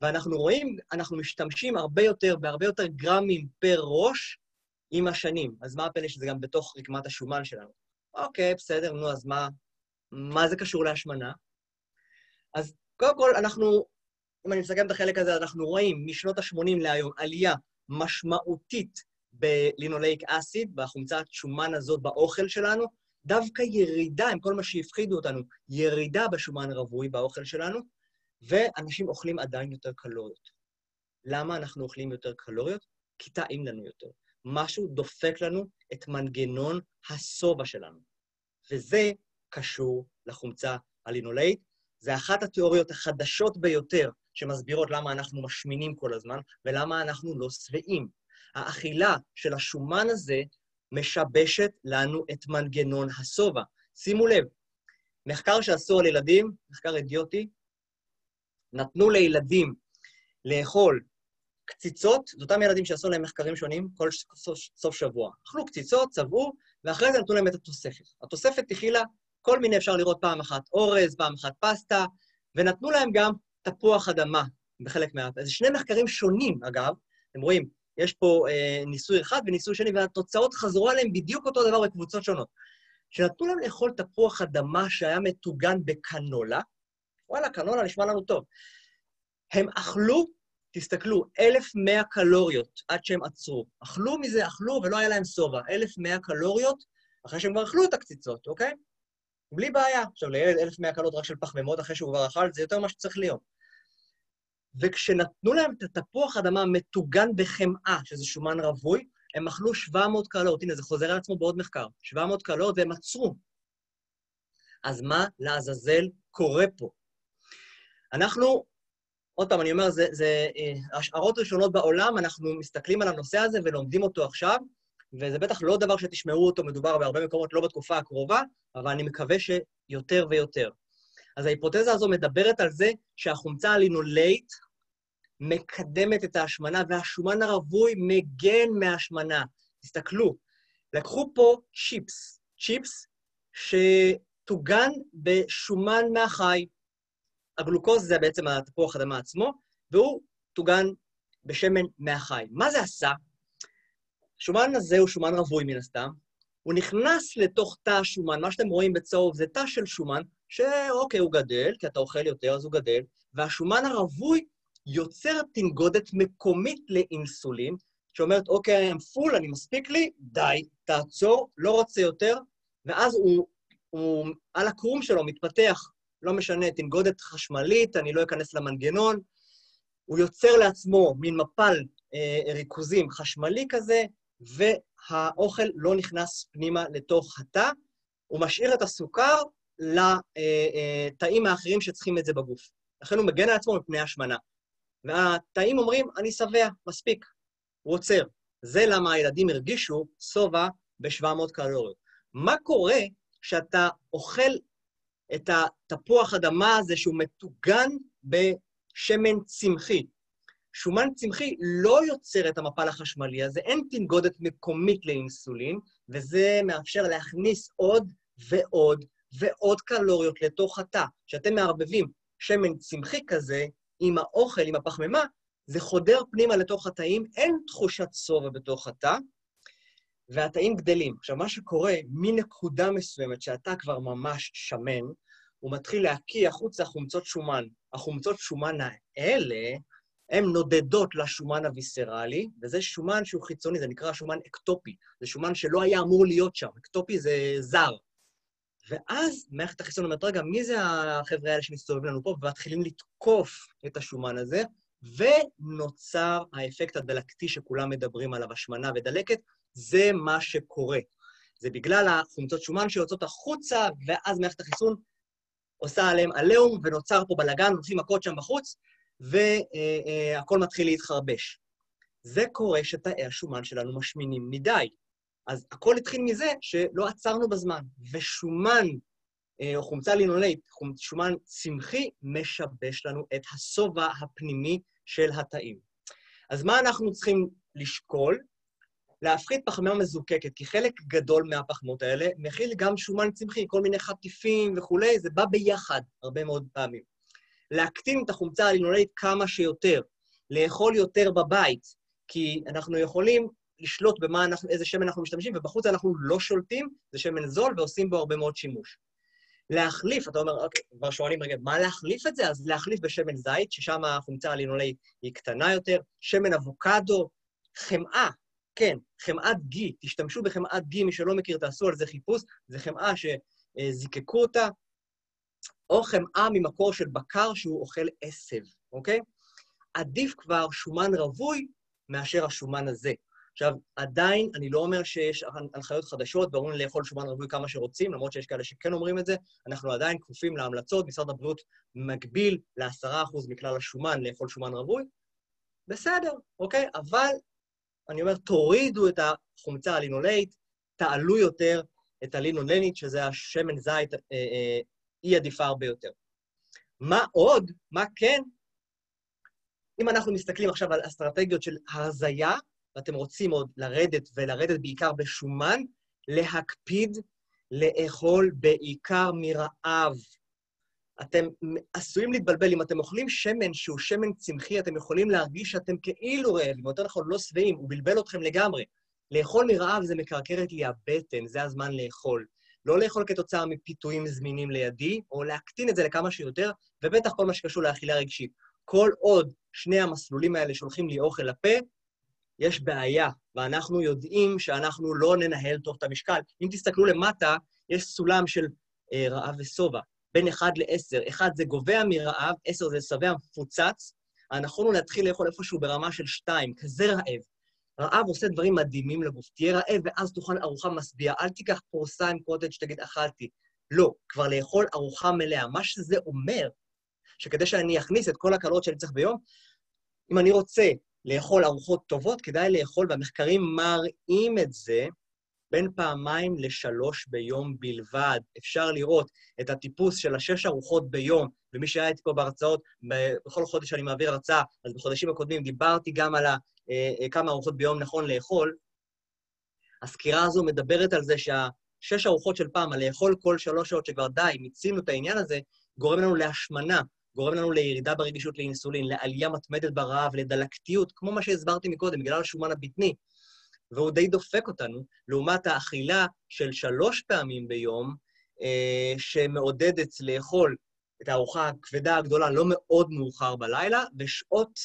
ואנחנו רואים, אנחנו משתמשים הרבה יותר, בהרבה יותר גרמים פר ראש עם השנים. אז מה הפלא שזה גם בתוך רקמת השומן שלנו? אוקיי, בסדר, נו, אז מה, מה זה קשור להשמנה? אז קודם כל, אנחנו, אם אני מסכם את החלק הזה, אנחנו רואים משנות ה-80 להיום עלייה משמעותית בלינולאיק אסיד, בחומצת שומן הזאת באוכל שלנו, דווקא ירידה, עם כל מה שהפחידו אותנו, ירידה בשומן רווי באוכל שלנו, ואנשים אוכלים עדיין יותר קלוריות. למה אנחנו אוכלים יותר קלוריות? כי טעים לנו יותר. משהו דופק לנו את מנגנון השובע שלנו. וזה קשור לחומצה הלינולאית. זה אחת התיאוריות החדשות ביותר שמסבירות למה אנחנו משמינים כל הזמן ולמה אנחנו לא שבעים. האכילה של השומן הזה משבשת לנו את מנגנון השובע. שימו לב, מחקר שעשו על ילדים, מחקר אידיוטי, נתנו לילדים לאכול קציצות, זה אותם ילדים שעשו להם מחקרים שונים כל סוף, סוף שבוע. אכלו קציצות, צבעו, ואחרי זה נתנו להם את התוספת. התוספת הכילה כל מיני, אפשר לראות פעם אחת אורז, פעם אחת פסטה, ונתנו להם גם תפוח אדמה בחלק מה... זה שני מחקרים שונים, אגב. אתם רואים, יש פה אה, ניסוי אחד וניסוי שני, והתוצאות חזרו עליהם בדיוק אותו דבר בקבוצות שונות. שנתנו להם לאכול תפוח אדמה שהיה מטוגן בקנולה, וואלה, קנולה נשמע לנו טוב. הם אכלו, תסתכלו, 1,100 קלוריות עד שהם עצרו. אכלו מזה, אכלו, ולא היה להם שובע. 1,100 קלוריות אחרי שהם כבר אכלו את הקציצות, אוקיי? בלי בעיה. עכשיו, לילד 1,100 קלות רק של פחמימות אחרי שהוא כבר אכל, זה יותר ממה שצריך להיות. וכשנתנו להם את התפוח אדמה מטוגן בחמאה, שזה שומן רווי, הם אכלו 700 קלוריות. הנה, זה חוזר על עצמו בעוד מחקר. 700 קלוריות, והם עצרו. אז מה לעזאזל קורה פה? אנחנו, עוד פעם, אני אומר, זה, זה אה, השערות ראשונות בעולם, אנחנו מסתכלים על הנושא הזה ולומדים אותו עכשיו, וזה בטח לא דבר שתשמעו אותו, מדובר בהרבה מקומות, לא בתקופה הקרובה, אבל אני מקווה שיותר ויותר. אז ההיפותזה הזו מדברת על זה שהחומצה הלינולית מקדמת את ההשמנה, והשומן הרווי מגן מהשמנה. תסתכלו, לקחו פה צ'יפס, צ'יפס שטוגן בשומן מהחי. הגלוקוז זה בעצם התפוח אדמה עצמו, והוא טוגן בשמן מהחי. מה זה עשה? השומן הזה הוא שומן רווי מן הסתם, הוא נכנס לתוך תא השומן, מה שאתם רואים בצהוב זה תא של שומן, שאוקיי, הוא גדל, כי אתה אוכל יותר אז הוא גדל, והשומן הרווי יוצר תנגודת מקומית לאינסולין, שאומרת, אוקיי, I'm full, אני מספיק לי, די, תעצור, לא רוצה יותר, ואז הוא, הוא על הקרום שלו מתפתח, לא משנה, תנגודת חשמלית, אני לא אכנס למנגנון, הוא יוצר לעצמו מין מפל אה, ריכוזים חשמלי כזה, והאוכל לא נכנס פנימה לתוך התא, הוא משאיר את הסוכר לתאים האחרים שצריכים את זה בגוף. לכן הוא מגן על עצמו מפני השמנה. והתאים אומרים, אני שבע, מספיק, הוא עוצר. זה למה הילדים הרגישו שובע ב-700 קלוריות. מה קורה כשאתה אוכל את התפוח אדמה הזה שהוא מטוגן בשמן צמחי? שומן צמחי לא יוצר את המפל החשמלי הזה, אין תנגודת מקומית לאינסולין, וזה מאפשר להכניס עוד ועוד ועוד קלוריות לתוך התא. כשאתם מערבבים שמן צמחי כזה עם האוכל, עם הפחמימה, זה חודר פנימה לתוך התאים, אין תחושת שובע בתוך התא, והתאים גדלים. עכשיו, מה שקורה, מנקודה מסוימת שאתה כבר ממש שמן, הוא מתחיל להקיא החוצה חומצות שומן. החומצות שומן האלה, הן נודדות לשומן הוויסרלי, וזה שומן שהוא חיצוני, זה נקרא שומן אקטופי. זה שומן שלא היה אמור להיות שם. אקטופי זה זר. ואז מערכת החיסון אומרת, רגע, מי זה החבר'ה האלה שמסתובבים לנו פה? ומתחילים לתקוף את השומן הזה, ונוצר האפקט הדלקתי שכולם מדברים עליו, השמנה ודלקת, זה מה שקורה. זה בגלל החומצות שומן שיוצאות החוצה, ואז מערכת החיסון עושה עליהם עליהום, ונוצר פה בלאגן, נותנים מכות שם בחוץ, והכול מתחיל להתחרבש. זה קורה שתאי השומן שלנו משמינים מדי. אז הכל התחיל מזה שלא עצרנו בזמן, ושומן, או חומצה לינולית, שומן צמחי, משבש לנו את השובע הפנימי של התאים. אז מה אנחנו צריכים לשקול? להפחית פחמימה מזוקקת, כי חלק גדול מהפחמות האלה מכיל גם שומן צמחי, כל מיני חטיפים וכולי, זה בא ביחד הרבה מאוד פעמים. להקטין את החומצה הלינולית כמה שיותר, לאכול יותר בבית, כי אנחנו יכולים לשלוט במה אנחנו, איזה שמן אנחנו משתמשים, ובחוץ אנחנו לא שולטים, זה שמן זול ועושים בו הרבה מאוד שימוש. להחליף, אתה אומר, אוקיי, כבר שואלים, רגע, מה להחליף את זה? אז להחליף בשמן זית, ששם החומצה הלינולית היא קטנה יותר, שמן אבוקדו, חמאה, כן, חמאת גי, תשתמשו בחמאת גי, מי שלא מכיר, תעשו על זה חיפוש, זה חמאה שזיקקו אותה, או חמאה ממקור של בקר שהוא אוכל עשב, אוקיי? עדיף כבר שומן רווי מאשר השומן הזה. עכשיו, עדיין, אני לא אומר שיש הנחיות חדשות ואומרים לאכול שומן רווי כמה שרוצים, למרות שיש כאלה שכן אומרים את זה, אנחנו עדיין כפופים להמלצות, משרד הבריאות מגביל ל-10% מכלל השומן לאכול שומן רווי, בסדר, אוקיי? אבל אני אומר, תורידו את החומצה הלינולית, תעלו יותר את הלינולנית, שזה השמן זית, אה, אה, היא עדיפה הרבה יותר. מה עוד? מה כן? אם אנחנו מסתכלים עכשיו על אסטרטגיות של הרזייה, ואתם רוצים עוד לרדת, ולרדת בעיקר בשומן, להקפיד לאכול בעיקר מרעב. אתם עשויים להתבלבל, אם אתם אוכלים שמן שהוא שמן צמחי, אתם יכולים להרגיש שאתם כאילו רעבים, יותר נכון, לא שבעים, הוא בלבל אתכם לגמרי. לאכול מרעב זה מקרקרת לי הבטן, זה הזמן לאכול. לא לאכול כתוצאה מפיתויים זמינים לידי, או להקטין את זה לכמה שיותר, ובטח כל מה שקשור לאכילה רגשית. כל עוד שני המסלולים האלה שולחים לי אוכל לפה, יש בעיה, ואנחנו יודעים שאנחנו לא ננהל טוב את המשקל. אם תסתכלו למטה, יש סולם של אה, רעב ושובע, בין 1 ל-10. 1 זה גובע מרעב, 10 זה שבע מפוצץ. הנכון הוא להתחיל לאכול איפשהו ברמה של 2, כזה רעב. רעב עושה דברים מדהימים לגוף. תהיה רעב ואז תאכל ארוחה משביעה. אל תיקח פרוסה עם קוטג' שתגיד, אכלתי. לא, כבר לאכול ארוחה מלאה. מה שזה אומר, שכדי שאני אכניס את כל הקלוריות שאני צריך ביום, אם אני רוצה לאכול ארוחות טובות, כדאי לאכול, והמחקרים מראים את זה, בין פעמיים לשלוש ביום בלבד. אפשר לראות את הטיפוס של השש ארוחות ביום, ומי שהיה איתי פה בהרצאות, בכל חודש שאני מעביר הרצאה, אז בחודשים הקודמים דיברתי גם על אה, אה, כמה ארוחות ביום נכון לאכול. הסקירה הזו מדברת על זה שהשש ארוחות של פעם, על לאכול כל שלוש שעות שכבר די, מיצינו את העניין הזה, גורם לנו להשמנה, גורם לנו לירידה ברגישות לאינסולין, לעלייה מתמדת ברעב, לדלקתיות, כמו מה שהסברתי מקודם, בגלל השומן הבטני. והוא די דופק אותנו, לעומת האכילה של שלוש פעמים ביום, אה, שמעודדת לאכול את הארוחה הכבדה הגדולה לא מאוד מאוחר בלילה, ושעות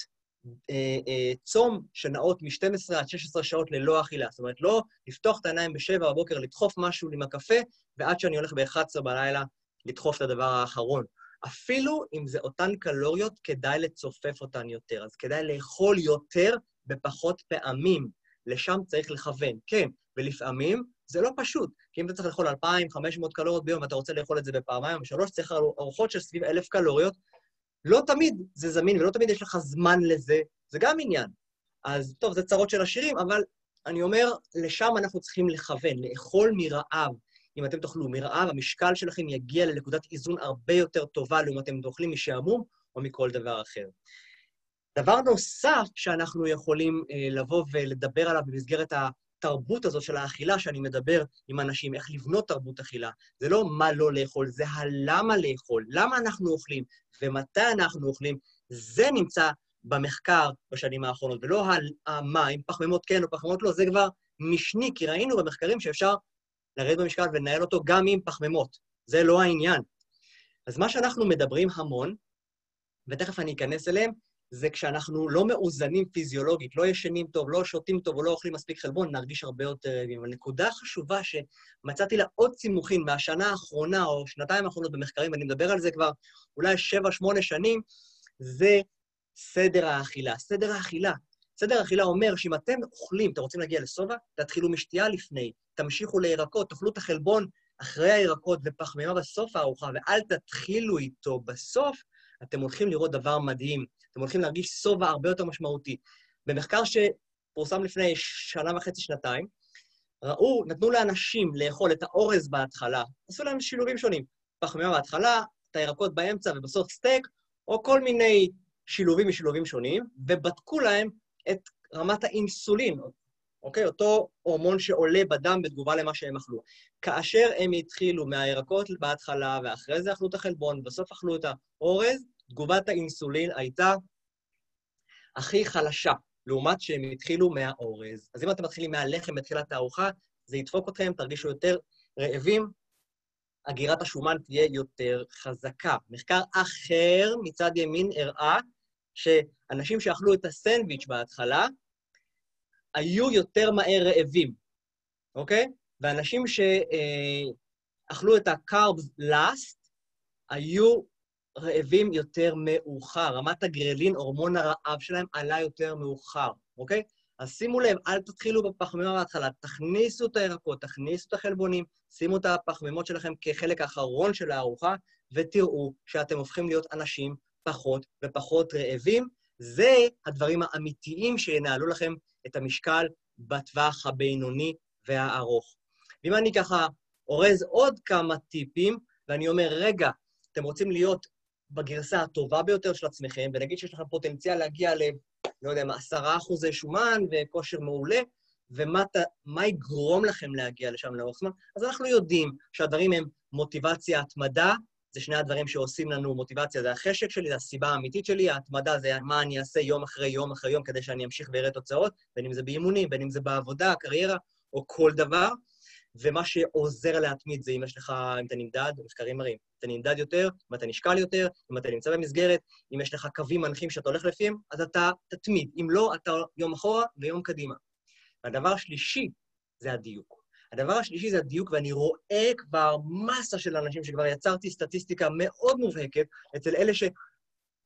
אה, אה, צום שנעות מ-12 עד 16 שעות ללא אכילה. זאת אומרת, לא לפתוח את העיניים ב-7 בבוקר, לדחוף משהו עם הקפה, ועד שאני הולך ב-11 בלילה לדחוף את הדבר האחרון. אפילו אם זה אותן קלוריות, כדאי לצופף אותן יותר. אז כדאי לאכול יותר בפחות פעמים. לשם צריך לכוון. כן, ולפעמים זה לא פשוט, כי אם אתה צריך לאכול 2,500 קלוריות ביום ואתה רוצה לאכול את זה בפעמיים או בשלוש, צריך ארוחות של סביב 1,000 קלוריות, לא תמיד זה זמין ולא תמיד יש לך זמן לזה, זה גם עניין. אז טוב, זה צרות של עשירים, אבל אני אומר, לשם אנחנו צריכים לכוון, לאכול מרעב. אם אתם תאכלו מרעב, המשקל שלכם יגיע לנקודת איזון הרבה יותר טובה לעומת אם אתם אוכלים משעמום או מכל דבר אחר. דבר נוסף שאנחנו יכולים אה, לבוא ולדבר עליו במסגרת התרבות הזאת של האכילה, שאני מדבר עם אנשים, איך לבנות תרבות אכילה, זה לא מה לא לאכול, זה הלמה לאכול, למה אנחנו אוכלים ומתי אנחנו אוכלים, זה נמצא במחקר בשנים האחרונות, ולא המה, אם פחמימות כן או פחמימות לא, זה כבר משני, כי ראינו במחקרים שאפשר לרדת במשקל ולנהל אותו גם עם פחמימות. זה לא העניין. אז מה שאנחנו מדברים המון, ותכף אני אכנס אליהם, זה כשאנחנו לא מאוזנים פיזיולוגית, לא ישנים טוב, לא שותים טוב או לא אוכלים מספיק חלבון, נרגיש הרבה יותר רעבים. הנקודה החשובה שמצאתי לה עוד צימוכים מהשנה האחרונה או שנתיים האחרונות במחקרים, ואני מדבר על זה כבר אולי שבע, שמונה שנים, זה סדר האכילה. סדר האכילה. סדר האכילה אומר שאם אתם אוכלים, אתם רוצים להגיע לשובע, תתחילו משתייה לפני, תמשיכו לירקות, תאכלו את החלבון אחרי הירקות ופחמימה בסוף הארוחה, ואל תתחילו איתו בסוף, אתם הולכים לראות דבר מדהים. אתם הולכים להרגיש שובע הרבה יותר משמעותי. במחקר שפורסם לפני שנה וחצי, שנתיים, ראו, נתנו לאנשים לאכול את האורז בהתחלה, עשו להם שילובים שונים. פחמימה בהתחלה, את הירקות באמצע ובסוף סטייק, או כל מיני שילובים משילובים שונים, ובדקו להם את רמת האינסולין, אוקיי? אותו הורמון שעולה בדם בתגובה למה שהם אכלו. כאשר הם התחילו מהירקות בהתחלה, ואחרי זה אכלו את החלבון, ובסוף אכלו את האורז, תגובת האינסולין הייתה הכי חלשה, לעומת שהם התחילו מהאורז. אז אם אתם מתחילים מהלחם בתחילת הארוחה, זה ידפוק אתכם, תרגישו יותר רעבים, אגירת השומן תהיה יותר חזקה. מחקר אחר מצד ימין הראה שאנשים שאכלו את הסנדוויץ' בהתחלה, היו יותר מהר רעבים, אוקיי? ואנשים שאכלו את ה-carbs last, היו רעבים יותר מאוחר. רמת הגרלין, הורמון הרעב שלהם, עלה יותר מאוחר, אוקיי? אז שימו לב, אל תתחילו בפחמימה בהתחלה, תכניסו את הירקות, תכניסו את החלבונים, שימו את הפחמימות שלכם כחלק האחרון של הארוחה, ותראו שאתם הופכים להיות אנשים פחות ופחות רעבים. זה הדברים האמיתיים שינהלו לכם את המשקל בטווח הבינוני והארוך. ואם אני ככה אורז עוד כמה טיפים, ואני אומר, רגע, אתם רוצים להיות בגרסה הטובה ביותר של עצמכם, ונגיד שיש לכם פוטנציאל להגיע ל... לא יודע מה, עשרה אחוזי שומן וכושר מעולה, ומה יגרום לכם להגיע לשם לאורך זמן, אז אנחנו יודעים שהדברים הם מוטיבציה, התמדה, זה שני הדברים שעושים לנו מוטיבציה, זה החשק שלי, זה הסיבה האמיתית שלי, ההתמדה זה מה אני אעשה יום אחרי יום אחרי יום כדי שאני אמשיך ואראה תוצאות, בין אם זה באימונים, בין אם זה בעבודה, קריירה, או כל דבר. ומה שעוזר להתמיד זה אם יש לך, אם אתה נמדד, מחקרים מראים, אתה נמדד יותר, אם אתה נשקל יותר, אם אתה נמצא במסגרת, אם יש לך קווים מנחים שאתה הולך לפיהם, אז אתה תתמיד. אם לא, אתה יום אחורה ויום קדימה. והדבר השלישי זה הדיוק. הדבר השלישי זה הדיוק, ואני רואה כבר מסה של אנשים שכבר יצרתי סטטיסטיקה מאוד מובהקת אצל אלה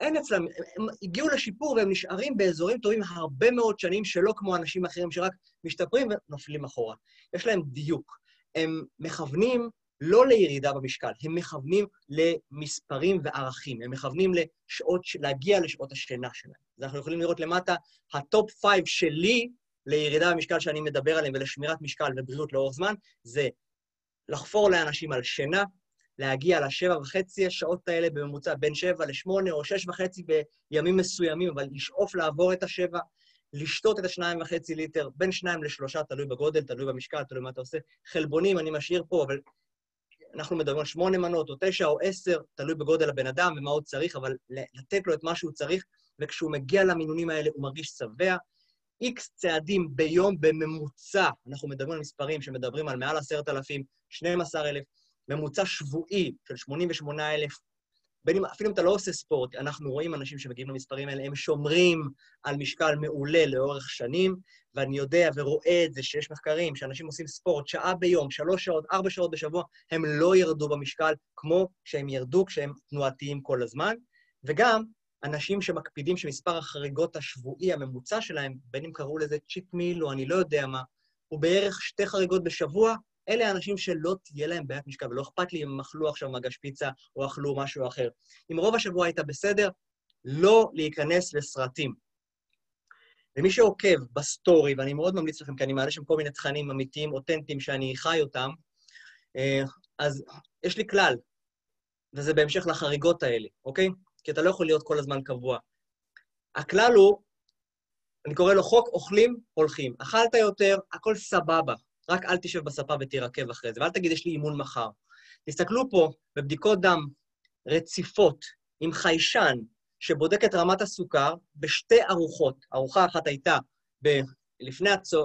אין אצלם, הם הגיעו לשיפור והם נשארים באזורים טובים הרבה מאוד שנים, שלא כמו אנשים אחרים שרק משתפרים ונופלים אחורה. יש להם דיוק. הם מכוונים לא לירידה במשקל, הם מכוונים למספרים וערכים, הם מכוונים לשעות, להגיע לשעות השינה שלהם. אז אנחנו יכולים לראות למטה, ה-top five שלי לירידה במשקל שאני מדבר עליהם ולשמירת משקל ובריאות לאורך זמן, זה לחפור לאנשים על שינה, להגיע לשבע וחצי השעות האלה בממוצע, בין שבע לשמונה או שש וחצי בימים מסוימים, אבל לשאוף לעבור את השבע, לשתות את השניים וחצי ליטר, בין שניים לשלושה, תלוי בגודל, תלוי במשקל, תלוי מה אתה עושה. חלבונים אני משאיר פה, אבל אנחנו מדברים על שמונה מנות או תשע או עשר, תלוי בגודל הבן אדם ומה הוא צריך, אבל לתת לו את מה שהוא צריך, וכשהוא מגיע למינונים האלה הוא מרגיש שבע. איקס צעדים ביום בממוצע, אנחנו מדברים על מספרים שמדברים על מעל עשרת אלפים, 12,000, ממוצע שבועי של 88,000, בין אם, אפילו אם אתה לא עושה ספורט, אנחנו רואים אנשים שמגיעים למספרים האלה, הם שומרים על משקל מעולה לאורך שנים, ואני יודע ורואה את זה שיש מחקרים שאנשים עושים ספורט שעה ביום, שלוש שעות, ארבע שעות בשבוע, הם לא ירדו במשקל כמו שהם ירדו כשהם תנועתיים כל הזמן. וגם אנשים שמקפידים שמספר החריגות השבועי הממוצע שלהם, בין אם קראו לזה cheat meal או אני לא יודע מה, הוא בערך שתי חריגות בשבוע, אלה האנשים שלא תהיה להם בעיית משקל, ולא אכפת לי אם הם אכלו עכשיו מגש פיצה או אכלו משהו אחר. אם רוב השבוע היית בסדר, לא להיכנס לסרטים. ומי שעוקב בסטורי, ואני מאוד ממליץ לכם, כי אני מעלה שם כל מיני תכנים אמיתיים, אותנטיים, שאני חי אותם, אה, אז יש לי כלל, וזה בהמשך לחריגות האלה, אוקיי? כי אתה לא יכול להיות כל הזמן קבוע. הכלל הוא, אני קורא לו חוק אוכלים, הולכים. אכלת יותר, הכל סבבה. רק אל תשב בספה ותירקב אחרי זה, ואל תגיד, יש לי אימון מחר. תסתכלו פה בבדיקות דם רציפות עם חיישן שבודק את רמת הסוכר בשתי ארוחות. ארוחה אחת הייתה ב- לפני הצהר...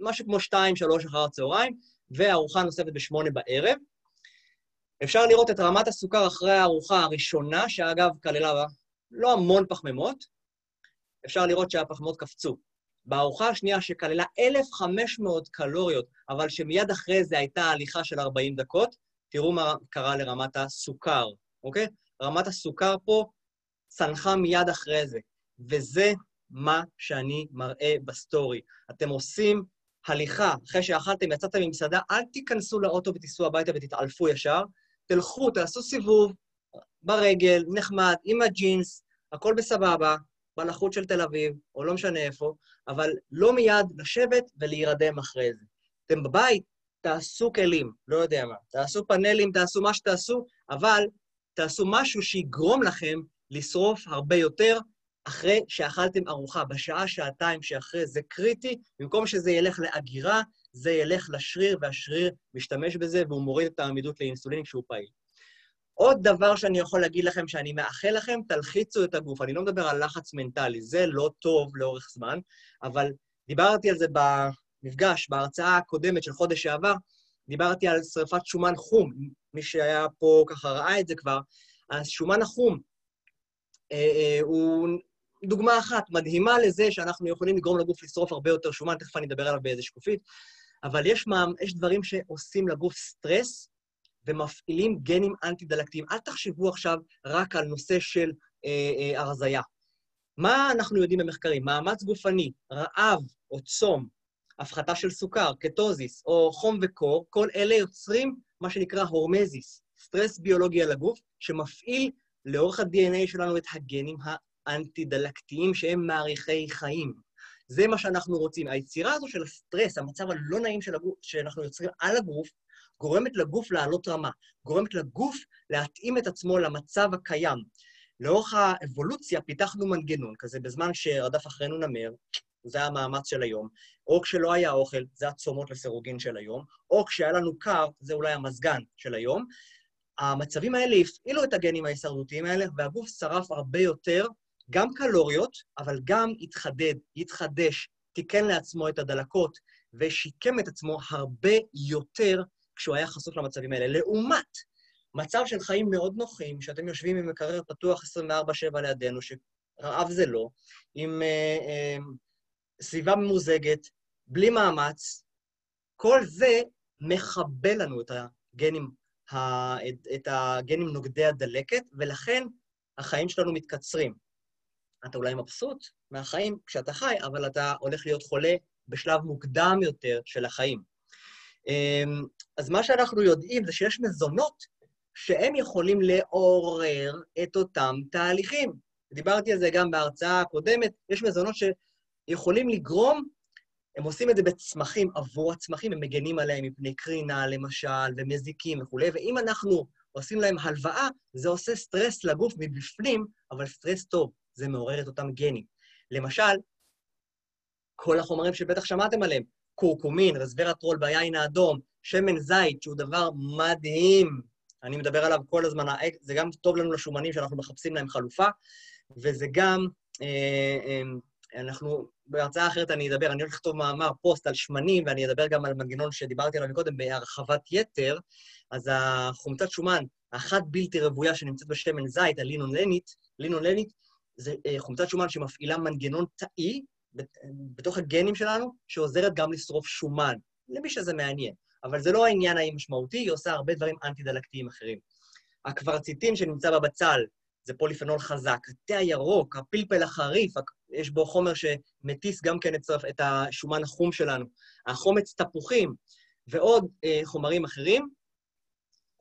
משהו כמו שתיים, שלוש אחר הצהריים, וארוחה נוספת בשמונה בערב. אפשר לראות את רמת הסוכר אחרי הארוחה הראשונה, שאגב כללה לא המון פחמימות, אפשר לראות שהפחמימות קפצו. בארוחה השנייה שכללה 1,500 קלוריות, אבל שמיד אחרי זה הייתה הליכה של 40 דקות, תראו מה קרה לרמת הסוכר, אוקיי? רמת הסוכר פה צנחה מיד אחרי זה, וזה מה שאני מראה בסטורי. אתם עושים הליכה, אחרי שאכלתם, יצאתם ממסעדה, אל תיכנסו לאוטו ותיסעו הביתה ותתעלפו ישר, תלכו, תעשו סיבוב ברגל, נחמד, עם הג'ינס, הכל בסבבה, בלחות של תל אביב, או לא משנה איפה, אבל לא מיד לשבת ולהירדם אחרי זה. אתם בבית, תעשו כלים, לא יודע מה, תעשו פאנלים, תעשו מה שתעשו, אבל תעשו משהו שיגרום לכם לשרוף הרבה יותר אחרי שאכלתם ארוחה. בשעה, שעתיים שאחרי זה קריטי, במקום שזה ילך לאגירה, זה ילך לשריר, והשריר משתמש בזה, והוא מוריד את העמידות לאינסולין כשהוא פעיל. עוד דבר שאני יכול להגיד לכם, שאני מאחל לכם, תלחיצו את הגוף. אני לא מדבר על לחץ מנטלי, זה לא טוב לאורך זמן, אבל דיברתי על זה במפגש, בהרצאה הקודמת של חודש שעבר, דיברתי על שרפת שומן חום. מי שהיה פה ככה ראה את זה כבר. אז שומן החום אה, אה, הוא דוגמה אחת מדהימה לזה שאנחנו יכולים לגרום לגוף לשרוף הרבה יותר שומן, תכף אני אדבר עליו באיזה שקופית, אבל יש, מה, יש דברים שעושים לגוף סטרס, ומפעילים גנים אנטי-דלקתיים. אל תחשבו עכשיו רק על נושא של אה, אה, הרזייה. מה אנחנו יודעים במחקרים? מאמץ גופני, רעב או צום, הפחתה של סוכר, קטוזיס או חום וקור, כל אלה יוצרים מה שנקרא הורמזיס, סטרס ביולוגי על הגוף, שמפעיל לאורך ה-DNA שלנו את הגנים האנטי-דלקתיים שהם מעריכי חיים. זה מה שאנחנו רוצים. היצירה הזו של הסטרס, המצב הלא נעים של הגוף, שאנחנו יוצרים על הגוף, גורמת לגוף לעלות רמה, גורמת לגוף להתאים את עצמו למצב הקיים. לאורך האבולוציה פיתחנו מנגנון כזה, בזמן שרדף אחרינו נמר, זה המאמץ של היום, או כשלא היה אוכל, זה הצומות לסירוגין של היום, או כשהיה לנו קר, זה אולי המזגן של היום. המצבים האלה הפעילו את הגנים ההישרדותיים האלה, והגוף שרף הרבה יותר, גם קלוריות, אבל גם התחדד, התחדש, תיקן לעצמו את הדלקות, ושיקם את עצמו הרבה יותר כשהוא היה חשוף למצבים האלה. לעומת מצב של חיים מאוד נוחים, שאתם יושבים עם מקרר פתוח 24-7 לידינו, שרעב זה לא, עם אה, אה, סביבה ממוזגת, בלי מאמץ, כל זה מכבה לנו את הגנים, ה, את, את הגנים נוגדי הדלקת, ולכן החיים שלנו מתקצרים. אתה אולי מבסוט מהחיים כשאתה חי, אבל אתה הולך להיות חולה בשלב מוקדם יותר של החיים. אמ, אז מה שאנחנו יודעים זה שיש מזונות שהם יכולים לעורר את אותם תהליכים. דיברתי על זה גם בהרצאה הקודמת, יש מזונות שיכולים לגרום, הם עושים את זה בצמחים, עבור הצמחים, הם מגנים עליהם מפני קרינה, למשל, ומזיקים וכולי, ואם אנחנו עושים להם הלוואה, זה עושה סטרס לגוף מבפנים, אבל סטרס טוב, זה מעורר את אותם גנים. למשל, כל החומרים שבטח שמעתם עליהם, קורקומין, רסברטרול ביין האדום, שמן זית, שהוא דבר מדהים, אני מדבר עליו כל הזמן, זה גם טוב לנו לשומנים שאנחנו מחפשים להם חלופה, וזה גם, אה, אה, אנחנו, בהרצאה אחרת אני אדבר, אני הולך לכתוב מאמר, פוסט על שמנים, ואני אדבר גם על מנגנון שדיברתי עליו קודם, בהרחבת יתר, אז החומצת שומן, האחת בלתי רוויה שנמצאת בשמן זית, הלינולנית, לינולנית, זה אה, חומצת שומן שמפעילה מנגנון תאי בתוך הגנים שלנו, שעוזרת גם לשרוף שומן, למי שזה מעניין. אבל זה לא העניין האי משמעותי, היא עושה הרבה דברים אנטי-דלקתיים אחרים. הקוורציטין שנמצא בבצל זה פוליפנול חזק. התה הירוק, הפלפל החריף, יש בו חומר שמטיס גם כן את השומן החום שלנו. החומץ תפוחים ועוד אה, חומרים אחרים,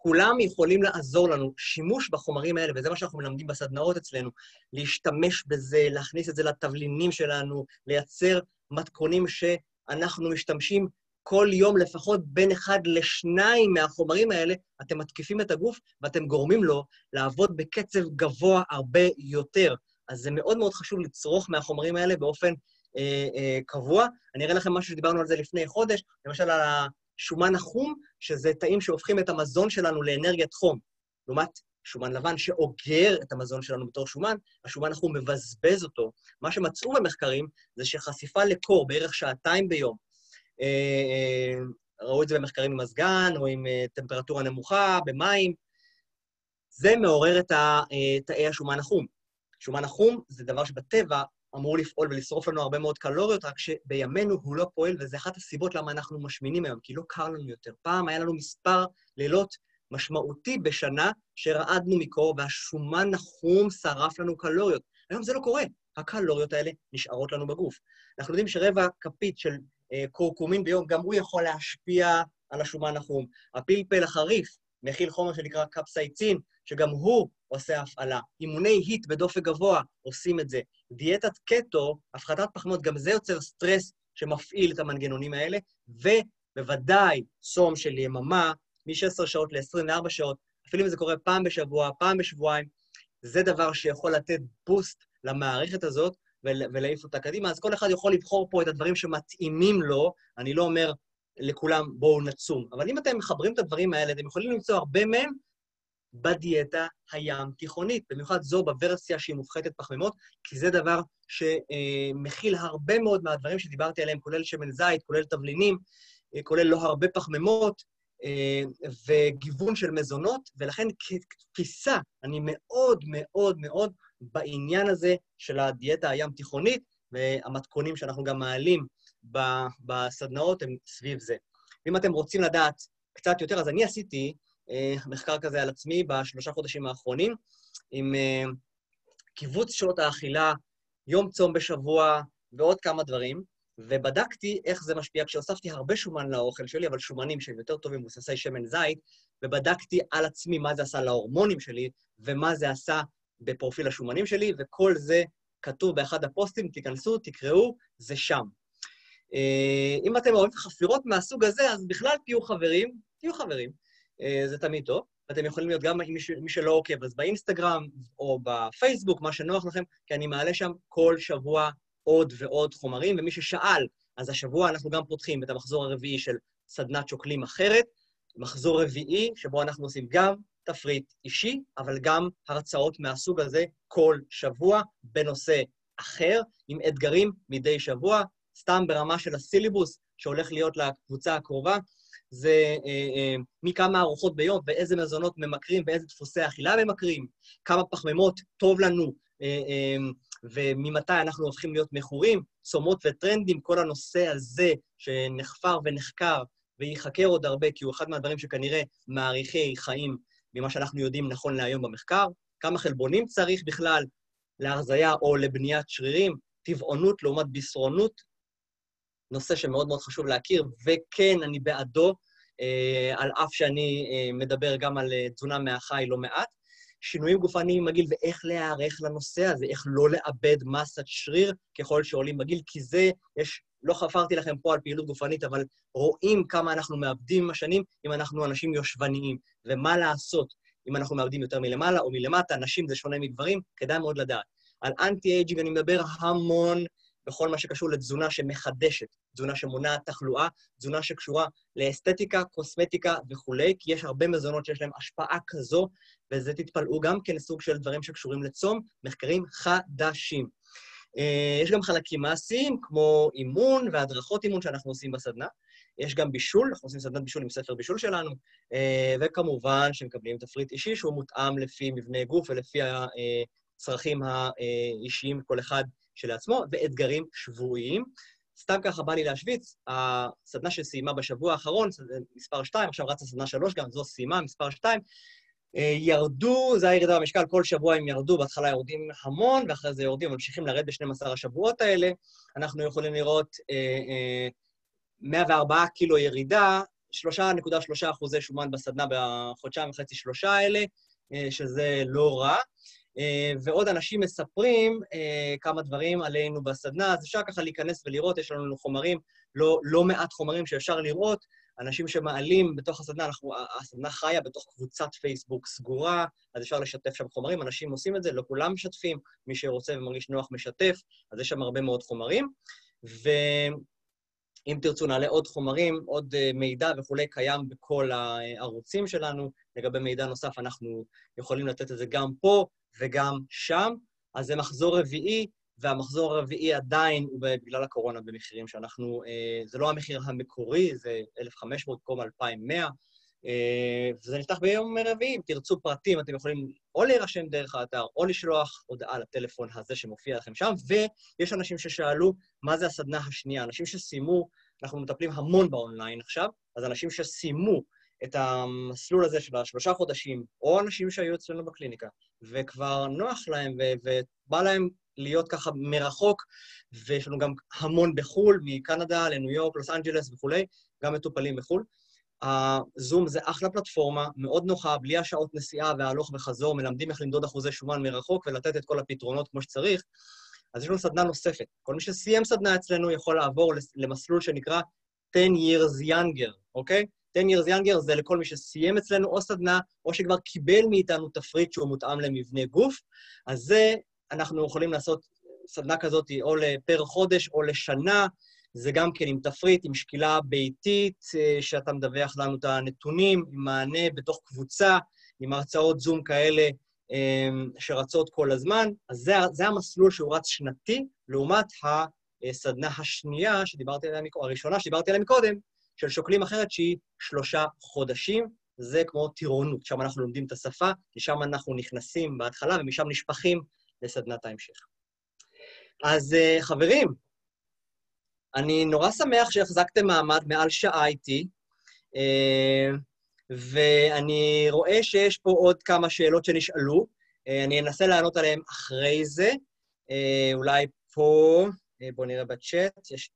כולם יכולים לעזור לנו. שימוש בחומרים האלה, וזה מה שאנחנו מלמדים בסדנאות אצלנו, להשתמש בזה, להכניס את זה לתבלינים שלנו, לייצר מתכונים שאנחנו משתמשים כל יום לפחות בין אחד לשניים מהחומרים האלה, אתם מתקיפים את הגוף ואתם גורמים לו לעבוד בקצב גבוה הרבה יותר. אז זה מאוד מאוד חשוב לצרוך מהחומרים האלה באופן אה, אה, קבוע. אני אראה לכם משהו שדיברנו על זה לפני חודש, למשל על השומן החום, שזה תאים שהופכים את המזון שלנו לאנרגיית חום. לעומת שומן לבן שאוגר את המזון שלנו בתור שומן, השומן החום מבזבז אותו. מה שמצאו במחקרים זה שחשיפה לקור בערך שעתיים ביום, אה, אה, ראו את זה במחקרים עם מזגן או עם אה, טמפרטורה נמוכה, במים, זה מעורר את תאי השומן החום. שומן החום זה דבר שבטבע אמור לפעול ולשרוף לנו הרבה מאוד קלוריות, רק שבימינו הוא לא פועל, וזה אחת הסיבות למה אנחנו משמינים היום, כי לא קר לנו יותר. פעם היה לנו מספר לילות משמעותי בשנה שרעדנו מקור, והשומן החום שרף לנו קלוריות. היום זה לא קורה, הקלוריות האלה נשארות לנו בגוף. אנחנו יודעים שרבע כפית של אה, קורקומין ביום, גם הוא יכול להשפיע על השומן החום. הפלפל החריף מכיל חומר שנקרא קפסייצין, שגם הוא עושה הפעלה. אימוני היט בדופק גבוה עושים את זה. דיאטת קטו, הפחתת פחמות, גם זה יוצר סטרס שמפעיל את המנגנונים האלה, ובוודאי צום של יממה, מ-16 שעות ל-24 שעות, אפילו אם זה קורה פעם בשבוע, פעם בשבועיים, זה דבר שיכול לתת בוסט למערכת הזאת, ולהעיף אותה קדימה. אז כל אחד יכול לבחור פה את הדברים שמתאימים לו. אני לא אומר לכולם, בואו נצום. אבל אם אתם מחברים את הדברים האלה, אתם יכולים למצוא הרבה מהם בדיאטה הים-תיכונית, במיוחד זו בוורסיה שהיא מופחתת פחמימות, כי זה דבר שמכיל הרבה מאוד מהדברים שדיברתי עליהם, כולל שמן זית, כולל תבלינים, כולל לא הרבה פחמימות, וגיוון של מזונות, ולכן כתפיסה, אני מאוד מאוד מאוד בעניין הזה של הדיאטה הים-תיכונית, והמתכונים שאנחנו גם מעלים בסדנאות הם סביב זה. ואם אתם רוצים לדעת קצת יותר, אז אני עשיתי אה, מחקר כזה על עצמי בשלושה חודשים האחרונים, עם אה, קיבוץ שעות האכילה, יום צום בשבוע ועוד כמה דברים, ובדקתי איך זה משפיע כשהוספתי הרבה שומן לאוכל שלי, אבל שומנים שהם יותר טובים מבוססי שמן זית, ובדקתי על עצמי מה זה עשה להורמונים שלי ומה זה עשה בפרופיל השומנים שלי, וכל זה כתוב באחד הפוסטים, תיכנסו, תקראו, זה שם. אה, אם אתם אוהבים חפירות מהסוג הזה, אז בכלל תהיו חברים, תהיו חברים, אה, זה תמיד טוב. ואתם יכולים להיות גם מי שלא עוקב, אז באינסטגרם או בפייסבוק, מה שנוח לכם, כי אני מעלה שם כל שבוע עוד ועוד חומרים, ומי ששאל, אז השבוע אנחנו גם פותחים את המחזור הרביעי של סדנת שוקלים אחרת, מחזור רביעי, שבו אנחנו עושים גם תפריט אישי, אבל גם הרצאות מהסוג הזה כל שבוע בנושא אחר, עם אתגרים מדי שבוע, סתם ברמה של הסילבוס שהולך להיות לקבוצה הקרובה, זה מכמה ארוחות ביום ואיזה מזונות ממכרים ואיזה דפוסי אכילה ממכרים, כמה פחמימות טוב לנו אה, אה, וממתי אנחנו הופכים להיות מכורים, צומות וטרנדים, כל הנושא הזה שנחפר ונחקר וייחקר עוד הרבה, כי הוא אחד מהדברים שכנראה מעריכי חיים ממה שאנחנו יודעים נכון להיום במחקר. כמה חלבונים צריך בכלל להרזייה או לבניית שרירים, טבעונות לעומת בשרונות, נושא שמאוד מאוד חשוב להכיר, וכן, אני בעדו, אה, על אף שאני אה, מדבר גם על אה, תזונה מהחי לא מעט. שינויים גופניים בגיל ואיך להיערך לנושא הזה, איך לא לאבד מסת שריר ככל שעולים בגיל, כי זה, יש, לא חפרתי לכם פה על פעילות גופנית, אבל רואים כמה אנחנו מאבדים עם השנים אם אנחנו אנשים יושבניים, ומה לעשות אם אנחנו מאבדים יותר מלמעלה או מלמטה, נשים זה שונה מגברים, כדאי מאוד לדעת. על אנטי-אייג'ינג אני מדבר המון בכל מה שקשור לתזונה שמחדשת, תזונה שמונעת תחלואה, תזונה שקשורה לאסתטיקה, קוסמטיקה וכולי, כי יש הרבה מזונות שיש להם השפעה כזו, וזה תתפלאו גם כן סוג של דברים שקשורים לצום, מחקרים חדשים. אה, יש גם חלקים מעשיים, כמו אימון והדרכות אימון שאנחנו עושים בסדנה. יש גם בישול, אנחנו עושים סדנת בישול עם ספר בישול שלנו, אה, וכמובן שמקבלים תפריט אישי שהוא מותאם לפי מבנה גוף ולפי הצרכים האישיים כל אחד שלעצמו, ואתגרים שבועיים. סתם ככה בא לי להשוויץ, הסדנה שסיימה בשבוע האחרון, מספר 2, עכשיו רצה סדנה 3, גם זו סיימה, מספר 2, אה, ירדו, זה הירידה במשקל, כל שבוע הם ירדו, בהתחלה יורדים המון, ואחרי זה יורדים, ממשיכים לרדת ב-12 השבועות האלה. אנחנו יכולים לראות אה, אה, 104 קילו ירידה, 3.3 אחוזי שומן בסדנה בחודשיים וחצי, שלושה האלה, אה, שזה לא רע. אה, ועוד אנשים מספרים אה, כמה דברים עלינו בסדנה, אז אפשר ככה להיכנס ולראות, יש לנו חומרים, לא, לא מעט חומרים שאפשר לראות, אנשים שמעלים בתוך הסדנה, אנחנו, הסדנה חיה בתוך קבוצת פייסבוק סגורה, אז אפשר לשתף שם חומרים, אנשים עושים את זה, לא כולם משתפים, מי שרוצה ומרגיש נוח משתף, אז יש שם הרבה מאוד חומרים. ואם תרצו, נעלה עוד חומרים, עוד אה, מידע וכולי, קיים בכל הערוצים שלנו. לגבי מידע נוסף, אנחנו יכולים לתת את זה גם פה וגם שם. אז זה מחזור רביעי, והמחזור הרביעי עדיין הוא בגלל הקורונה במחירים שאנחנו... אה, זה לא המחיר המקורי, זה 1,500 במקום 2,100, אה, וזה נפתח ביום רביעי. אם תרצו פרטים, אתם יכולים או להירשם דרך האתר, או לשלוח הודעה לטלפון הזה שמופיע לכם שם, ויש אנשים ששאלו מה זה הסדנה השנייה. אנשים שסיימו, אנחנו מטפלים המון באונליין עכשיו, אז אנשים שסיימו את המסלול הזה של השלושה חודשים, או אנשים שהיו אצלנו בקליניקה, וכבר נוח להם ובא להם להיות ככה מרחוק, ויש לנו גם המון בחו"ל, מקנדה לניו יורק, לוס אנג'לס וכולי, גם מטופלים בחו"ל. הזום זה אחלה פלטפורמה, מאוד נוחה, בלי השעות נסיעה וההלוך וחזור, מלמדים איך למדוד אחוזי שומן מרחוק ולתת את כל הפתרונות כמו שצריך. אז יש לנו סדנה נוספת. כל מי שסיים סדנה אצלנו יכול לעבור למסלול שנקרא 10 years younger, אוקיי? 10 years younger זה לכל מי שסיים אצלנו או סדנה, או שכבר קיבל מאיתנו תפריט שהוא מותאם למבנה גוף. אז זה אנחנו יכולים לעשות סדנה כזאת או פר חודש או לשנה, זה גם כן עם תפריט, עם שקילה ביתית, אה, שאתה מדווח לנו את הנתונים, עם מענה בתוך קבוצה, עם הרצאות זום כאלה אה, שרצות כל הזמן. אז זה, זה המסלול שהוא רץ שנתי, לעומת הסדנה השנייה שדיברתי עליה, הראשונה שדיברתי עליה מקודם, של שוקלים אחרת, שהיא שלושה חודשים. זה כמו טירונות, שם אנחנו לומדים את השפה, לשם אנחנו נכנסים בהתחלה ומשם נשפכים לסדנת ההמשך. אז uh, חברים, אני נורא שמח שהחזקתם מעמד מעל שעה איתי, uh, ואני רואה שיש פה עוד כמה שאלות שנשאלו. Uh, אני אנסה לענות עליהן אחרי זה. אולי פה, בואו נראה בצ'אט, יש...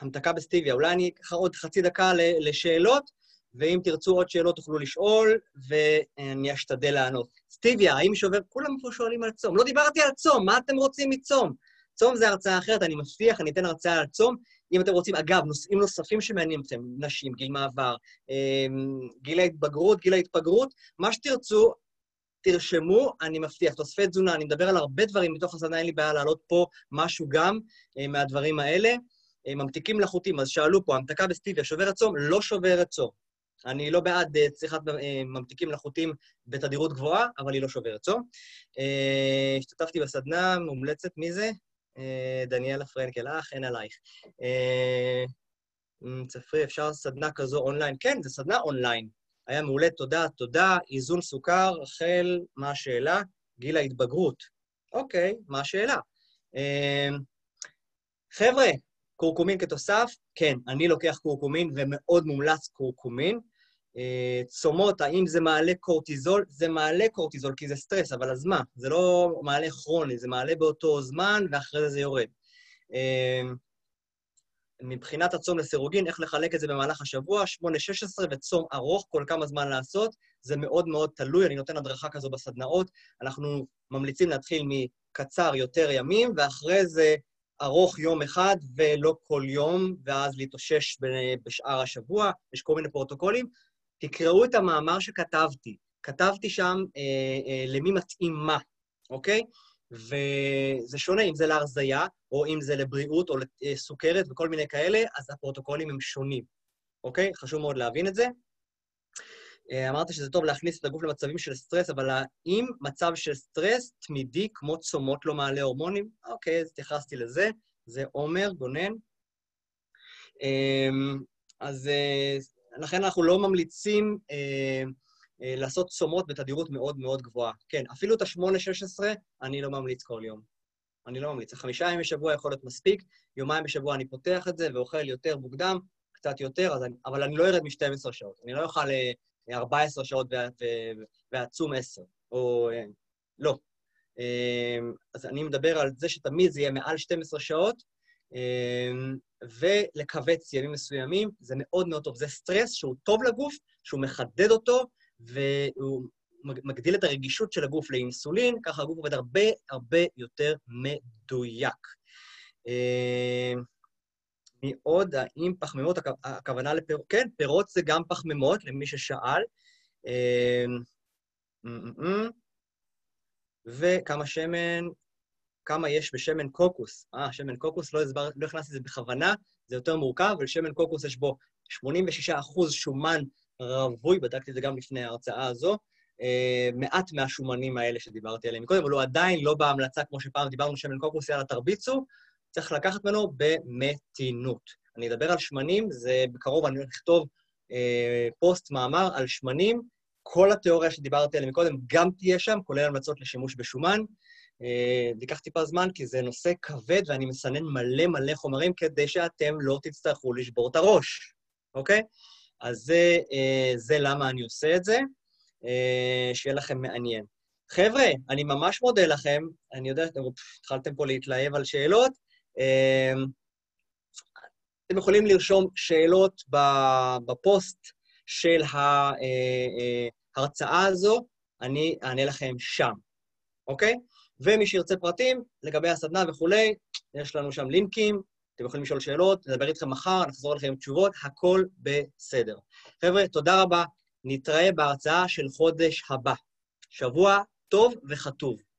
המתקה בסטיביה. אולי אני אקח עוד חצי דקה לשאלות, ואם תרצו עוד שאלות תוכלו לשאול, ואני אשתדל לענות. סטיביה, האם שובר... כולם פה שואלים על צום. לא דיברתי על צום, מה אתם רוצים מצום? צום זה הרצאה אחרת, אני מבטיח, אני אתן הרצאה על צום. אם אתם רוצים, אגב, נושאים נוספים שמעניינים אתכם, נשים, גיל מעבר, אמ, גיל ההתבגרות, גיל ההתפגרות, מה שתרצו, תרשמו, אני מבטיח. תוספי תזונה, אני מדבר על הרבה דברים מתוך הסדנה, אין לי בעיה להעלות פה משהו גם אה, מהדברים האלה. ממתיקים מלאכותיים, אז שאלו פה, המתקה בסטיביה, שובר את צום? לא שובר את צום. אני לא בעד אה, צריכת אה, ממתיקים מלאכותיים בתדירות גבוהה, אבל היא לא שוברת צום. אה, השתתפתי בסדנה מומלצת, מי זה? דניאלה פרנקל, אך, אין עלייך. צפרי, אפשר סדנה כזו אונליין? כן, זו סדנה אונליין. היה מעולה, תודה, תודה. איזון סוכר, רחל, מה השאלה? גיל ההתבגרות. אוקיי, מה השאלה? חבר'ה, קורקומין כתוסף, כן, אני לוקח קורקומין ומאוד מומלץ קורקומין. אה, צומות, האם זה מעלה קורטיזול? זה מעלה קורטיזול כי זה סטרס, אבל אז מה? זה לא מעלה כרוני, זה מעלה באותו זמן ואחרי זה זה יורד. אה, מבחינת הצום לסירוגין, איך לחלק את זה במהלך השבוע, 8-16 וצום ארוך, כל כמה זמן לעשות, זה מאוד מאוד תלוי, אני נותן הדרכה כזו בסדנאות. אנחנו ממליצים להתחיל מקצר יותר ימים, ואחרי זה ארוך יום אחד ולא כל יום, ואז להתאושש בשאר השבוע. יש כל מיני פרוטוקולים. תקראו את המאמר שכתבתי. כתבתי שם אה, אה, למי מתאים מה, אוקיי? וזה שונה אם זה להרזייה, או אם זה לבריאות או לסוכרת וכל מיני כאלה, אז הפרוטוקולים הם שונים, אוקיי? חשוב מאוד להבין את זה. אה, אמרת שזה טוב להכניס את הגוף למצבים של סטרס, אבל האם מצב של סטרס תמידי כמו צומות לא מעלה הורמונים? אוקיי, אז התייחסתי לזה. זה עומר גונן. אמ, אז אה, לכן אנחנו לא ממליצים אה, לעשות צומות בתדירות מאוד מאוד גבוהה. כן, אפילו את ה-8-16 אני לא ממליץ כל יום. אני לא ממליץ. חמישה ימים בשבוע יכול להיות מספיק, יומיים בשבוע אני פותח את זה ואוכל יותר מוקדם, קצת יותר, אני, אבל אני לא ארד מ-12 שעות. אני לא אוכל 14 שעות ועצום 10, או... אה, לא. אמ, אז אני מדבר על זה שתמיד זה יהיה מעל 12 שעות, אמ, ולכווץ ימים מסוימים, זה מאוד מאוד טוב. זה סטרס שהוא טוב לגוף, שהוא מחדד אותו, והוא מגדיל את הרגישות של הגוף לאינסולין, ככה הגוף עובד הרבה הרבה יותר מדויק. אמ, מי עוד? האם פחמימות, הכוונה לפירות? כן, פירות זה גם פחמימות, למי ששאל. אמ, וכמה שמן, כמה יש בשמן קוקוס. אה, שמן קוקוס, לא, הסבר, לא הכנסתי את זה בכוונה, זה יותר מורכב, אבל שמן קוקוס יש בו 86% שומן רווי, בדקתי את זה גם לפני ההרצאה הזו, Uh, מעט מהשומנים האלה שדיברתי עליהם קודם, אבל הוא עדיין לא בהמלצה, כמו שפעם דיברנו שמן קוקוס, יאללה תרביצו, צריך לקחת ממנו במתינות. אני אדבר על שמנים, זה בקרוב אני הולך לכתוב אה, פוסט, מאמר על שמנים. כל התיאוריה שדיברתי עליה מקודם גם תהיה שם, כולל המלצות לשימוש בשומן. אה, זה ייקח טיפה זמן, כי זה נושא כבד ואני מסנן מלא מלא חומרים כדי שאתם לא תצטרכו לשבור את הראש, אוקיי? אז זה, אה, זה למה אני עושה את זה, אה, שיהיה לכם מעניין. חבר'ה, אני ממש מודה לכם. אני יודע שאתם התחלתם פה להתלהב על שאלות. אמ, אתם יכולים לרשום שאלות בפוסט של ההרצאה אה, אה, הזו, אני אענה לכם שם, אוקיי? ומי שירצה פרטים לגבי הסדנה וכולי, יש לנו שם לינקים, אתם יכולים לשאול שאלות, נדבר איתכם מחר, נחזור לכם עם תשובות, הכל בסדר. חבר'ה, תודה רבה, נתראה בהרצאה של חודש הבא. שבוע טוב וחטוב.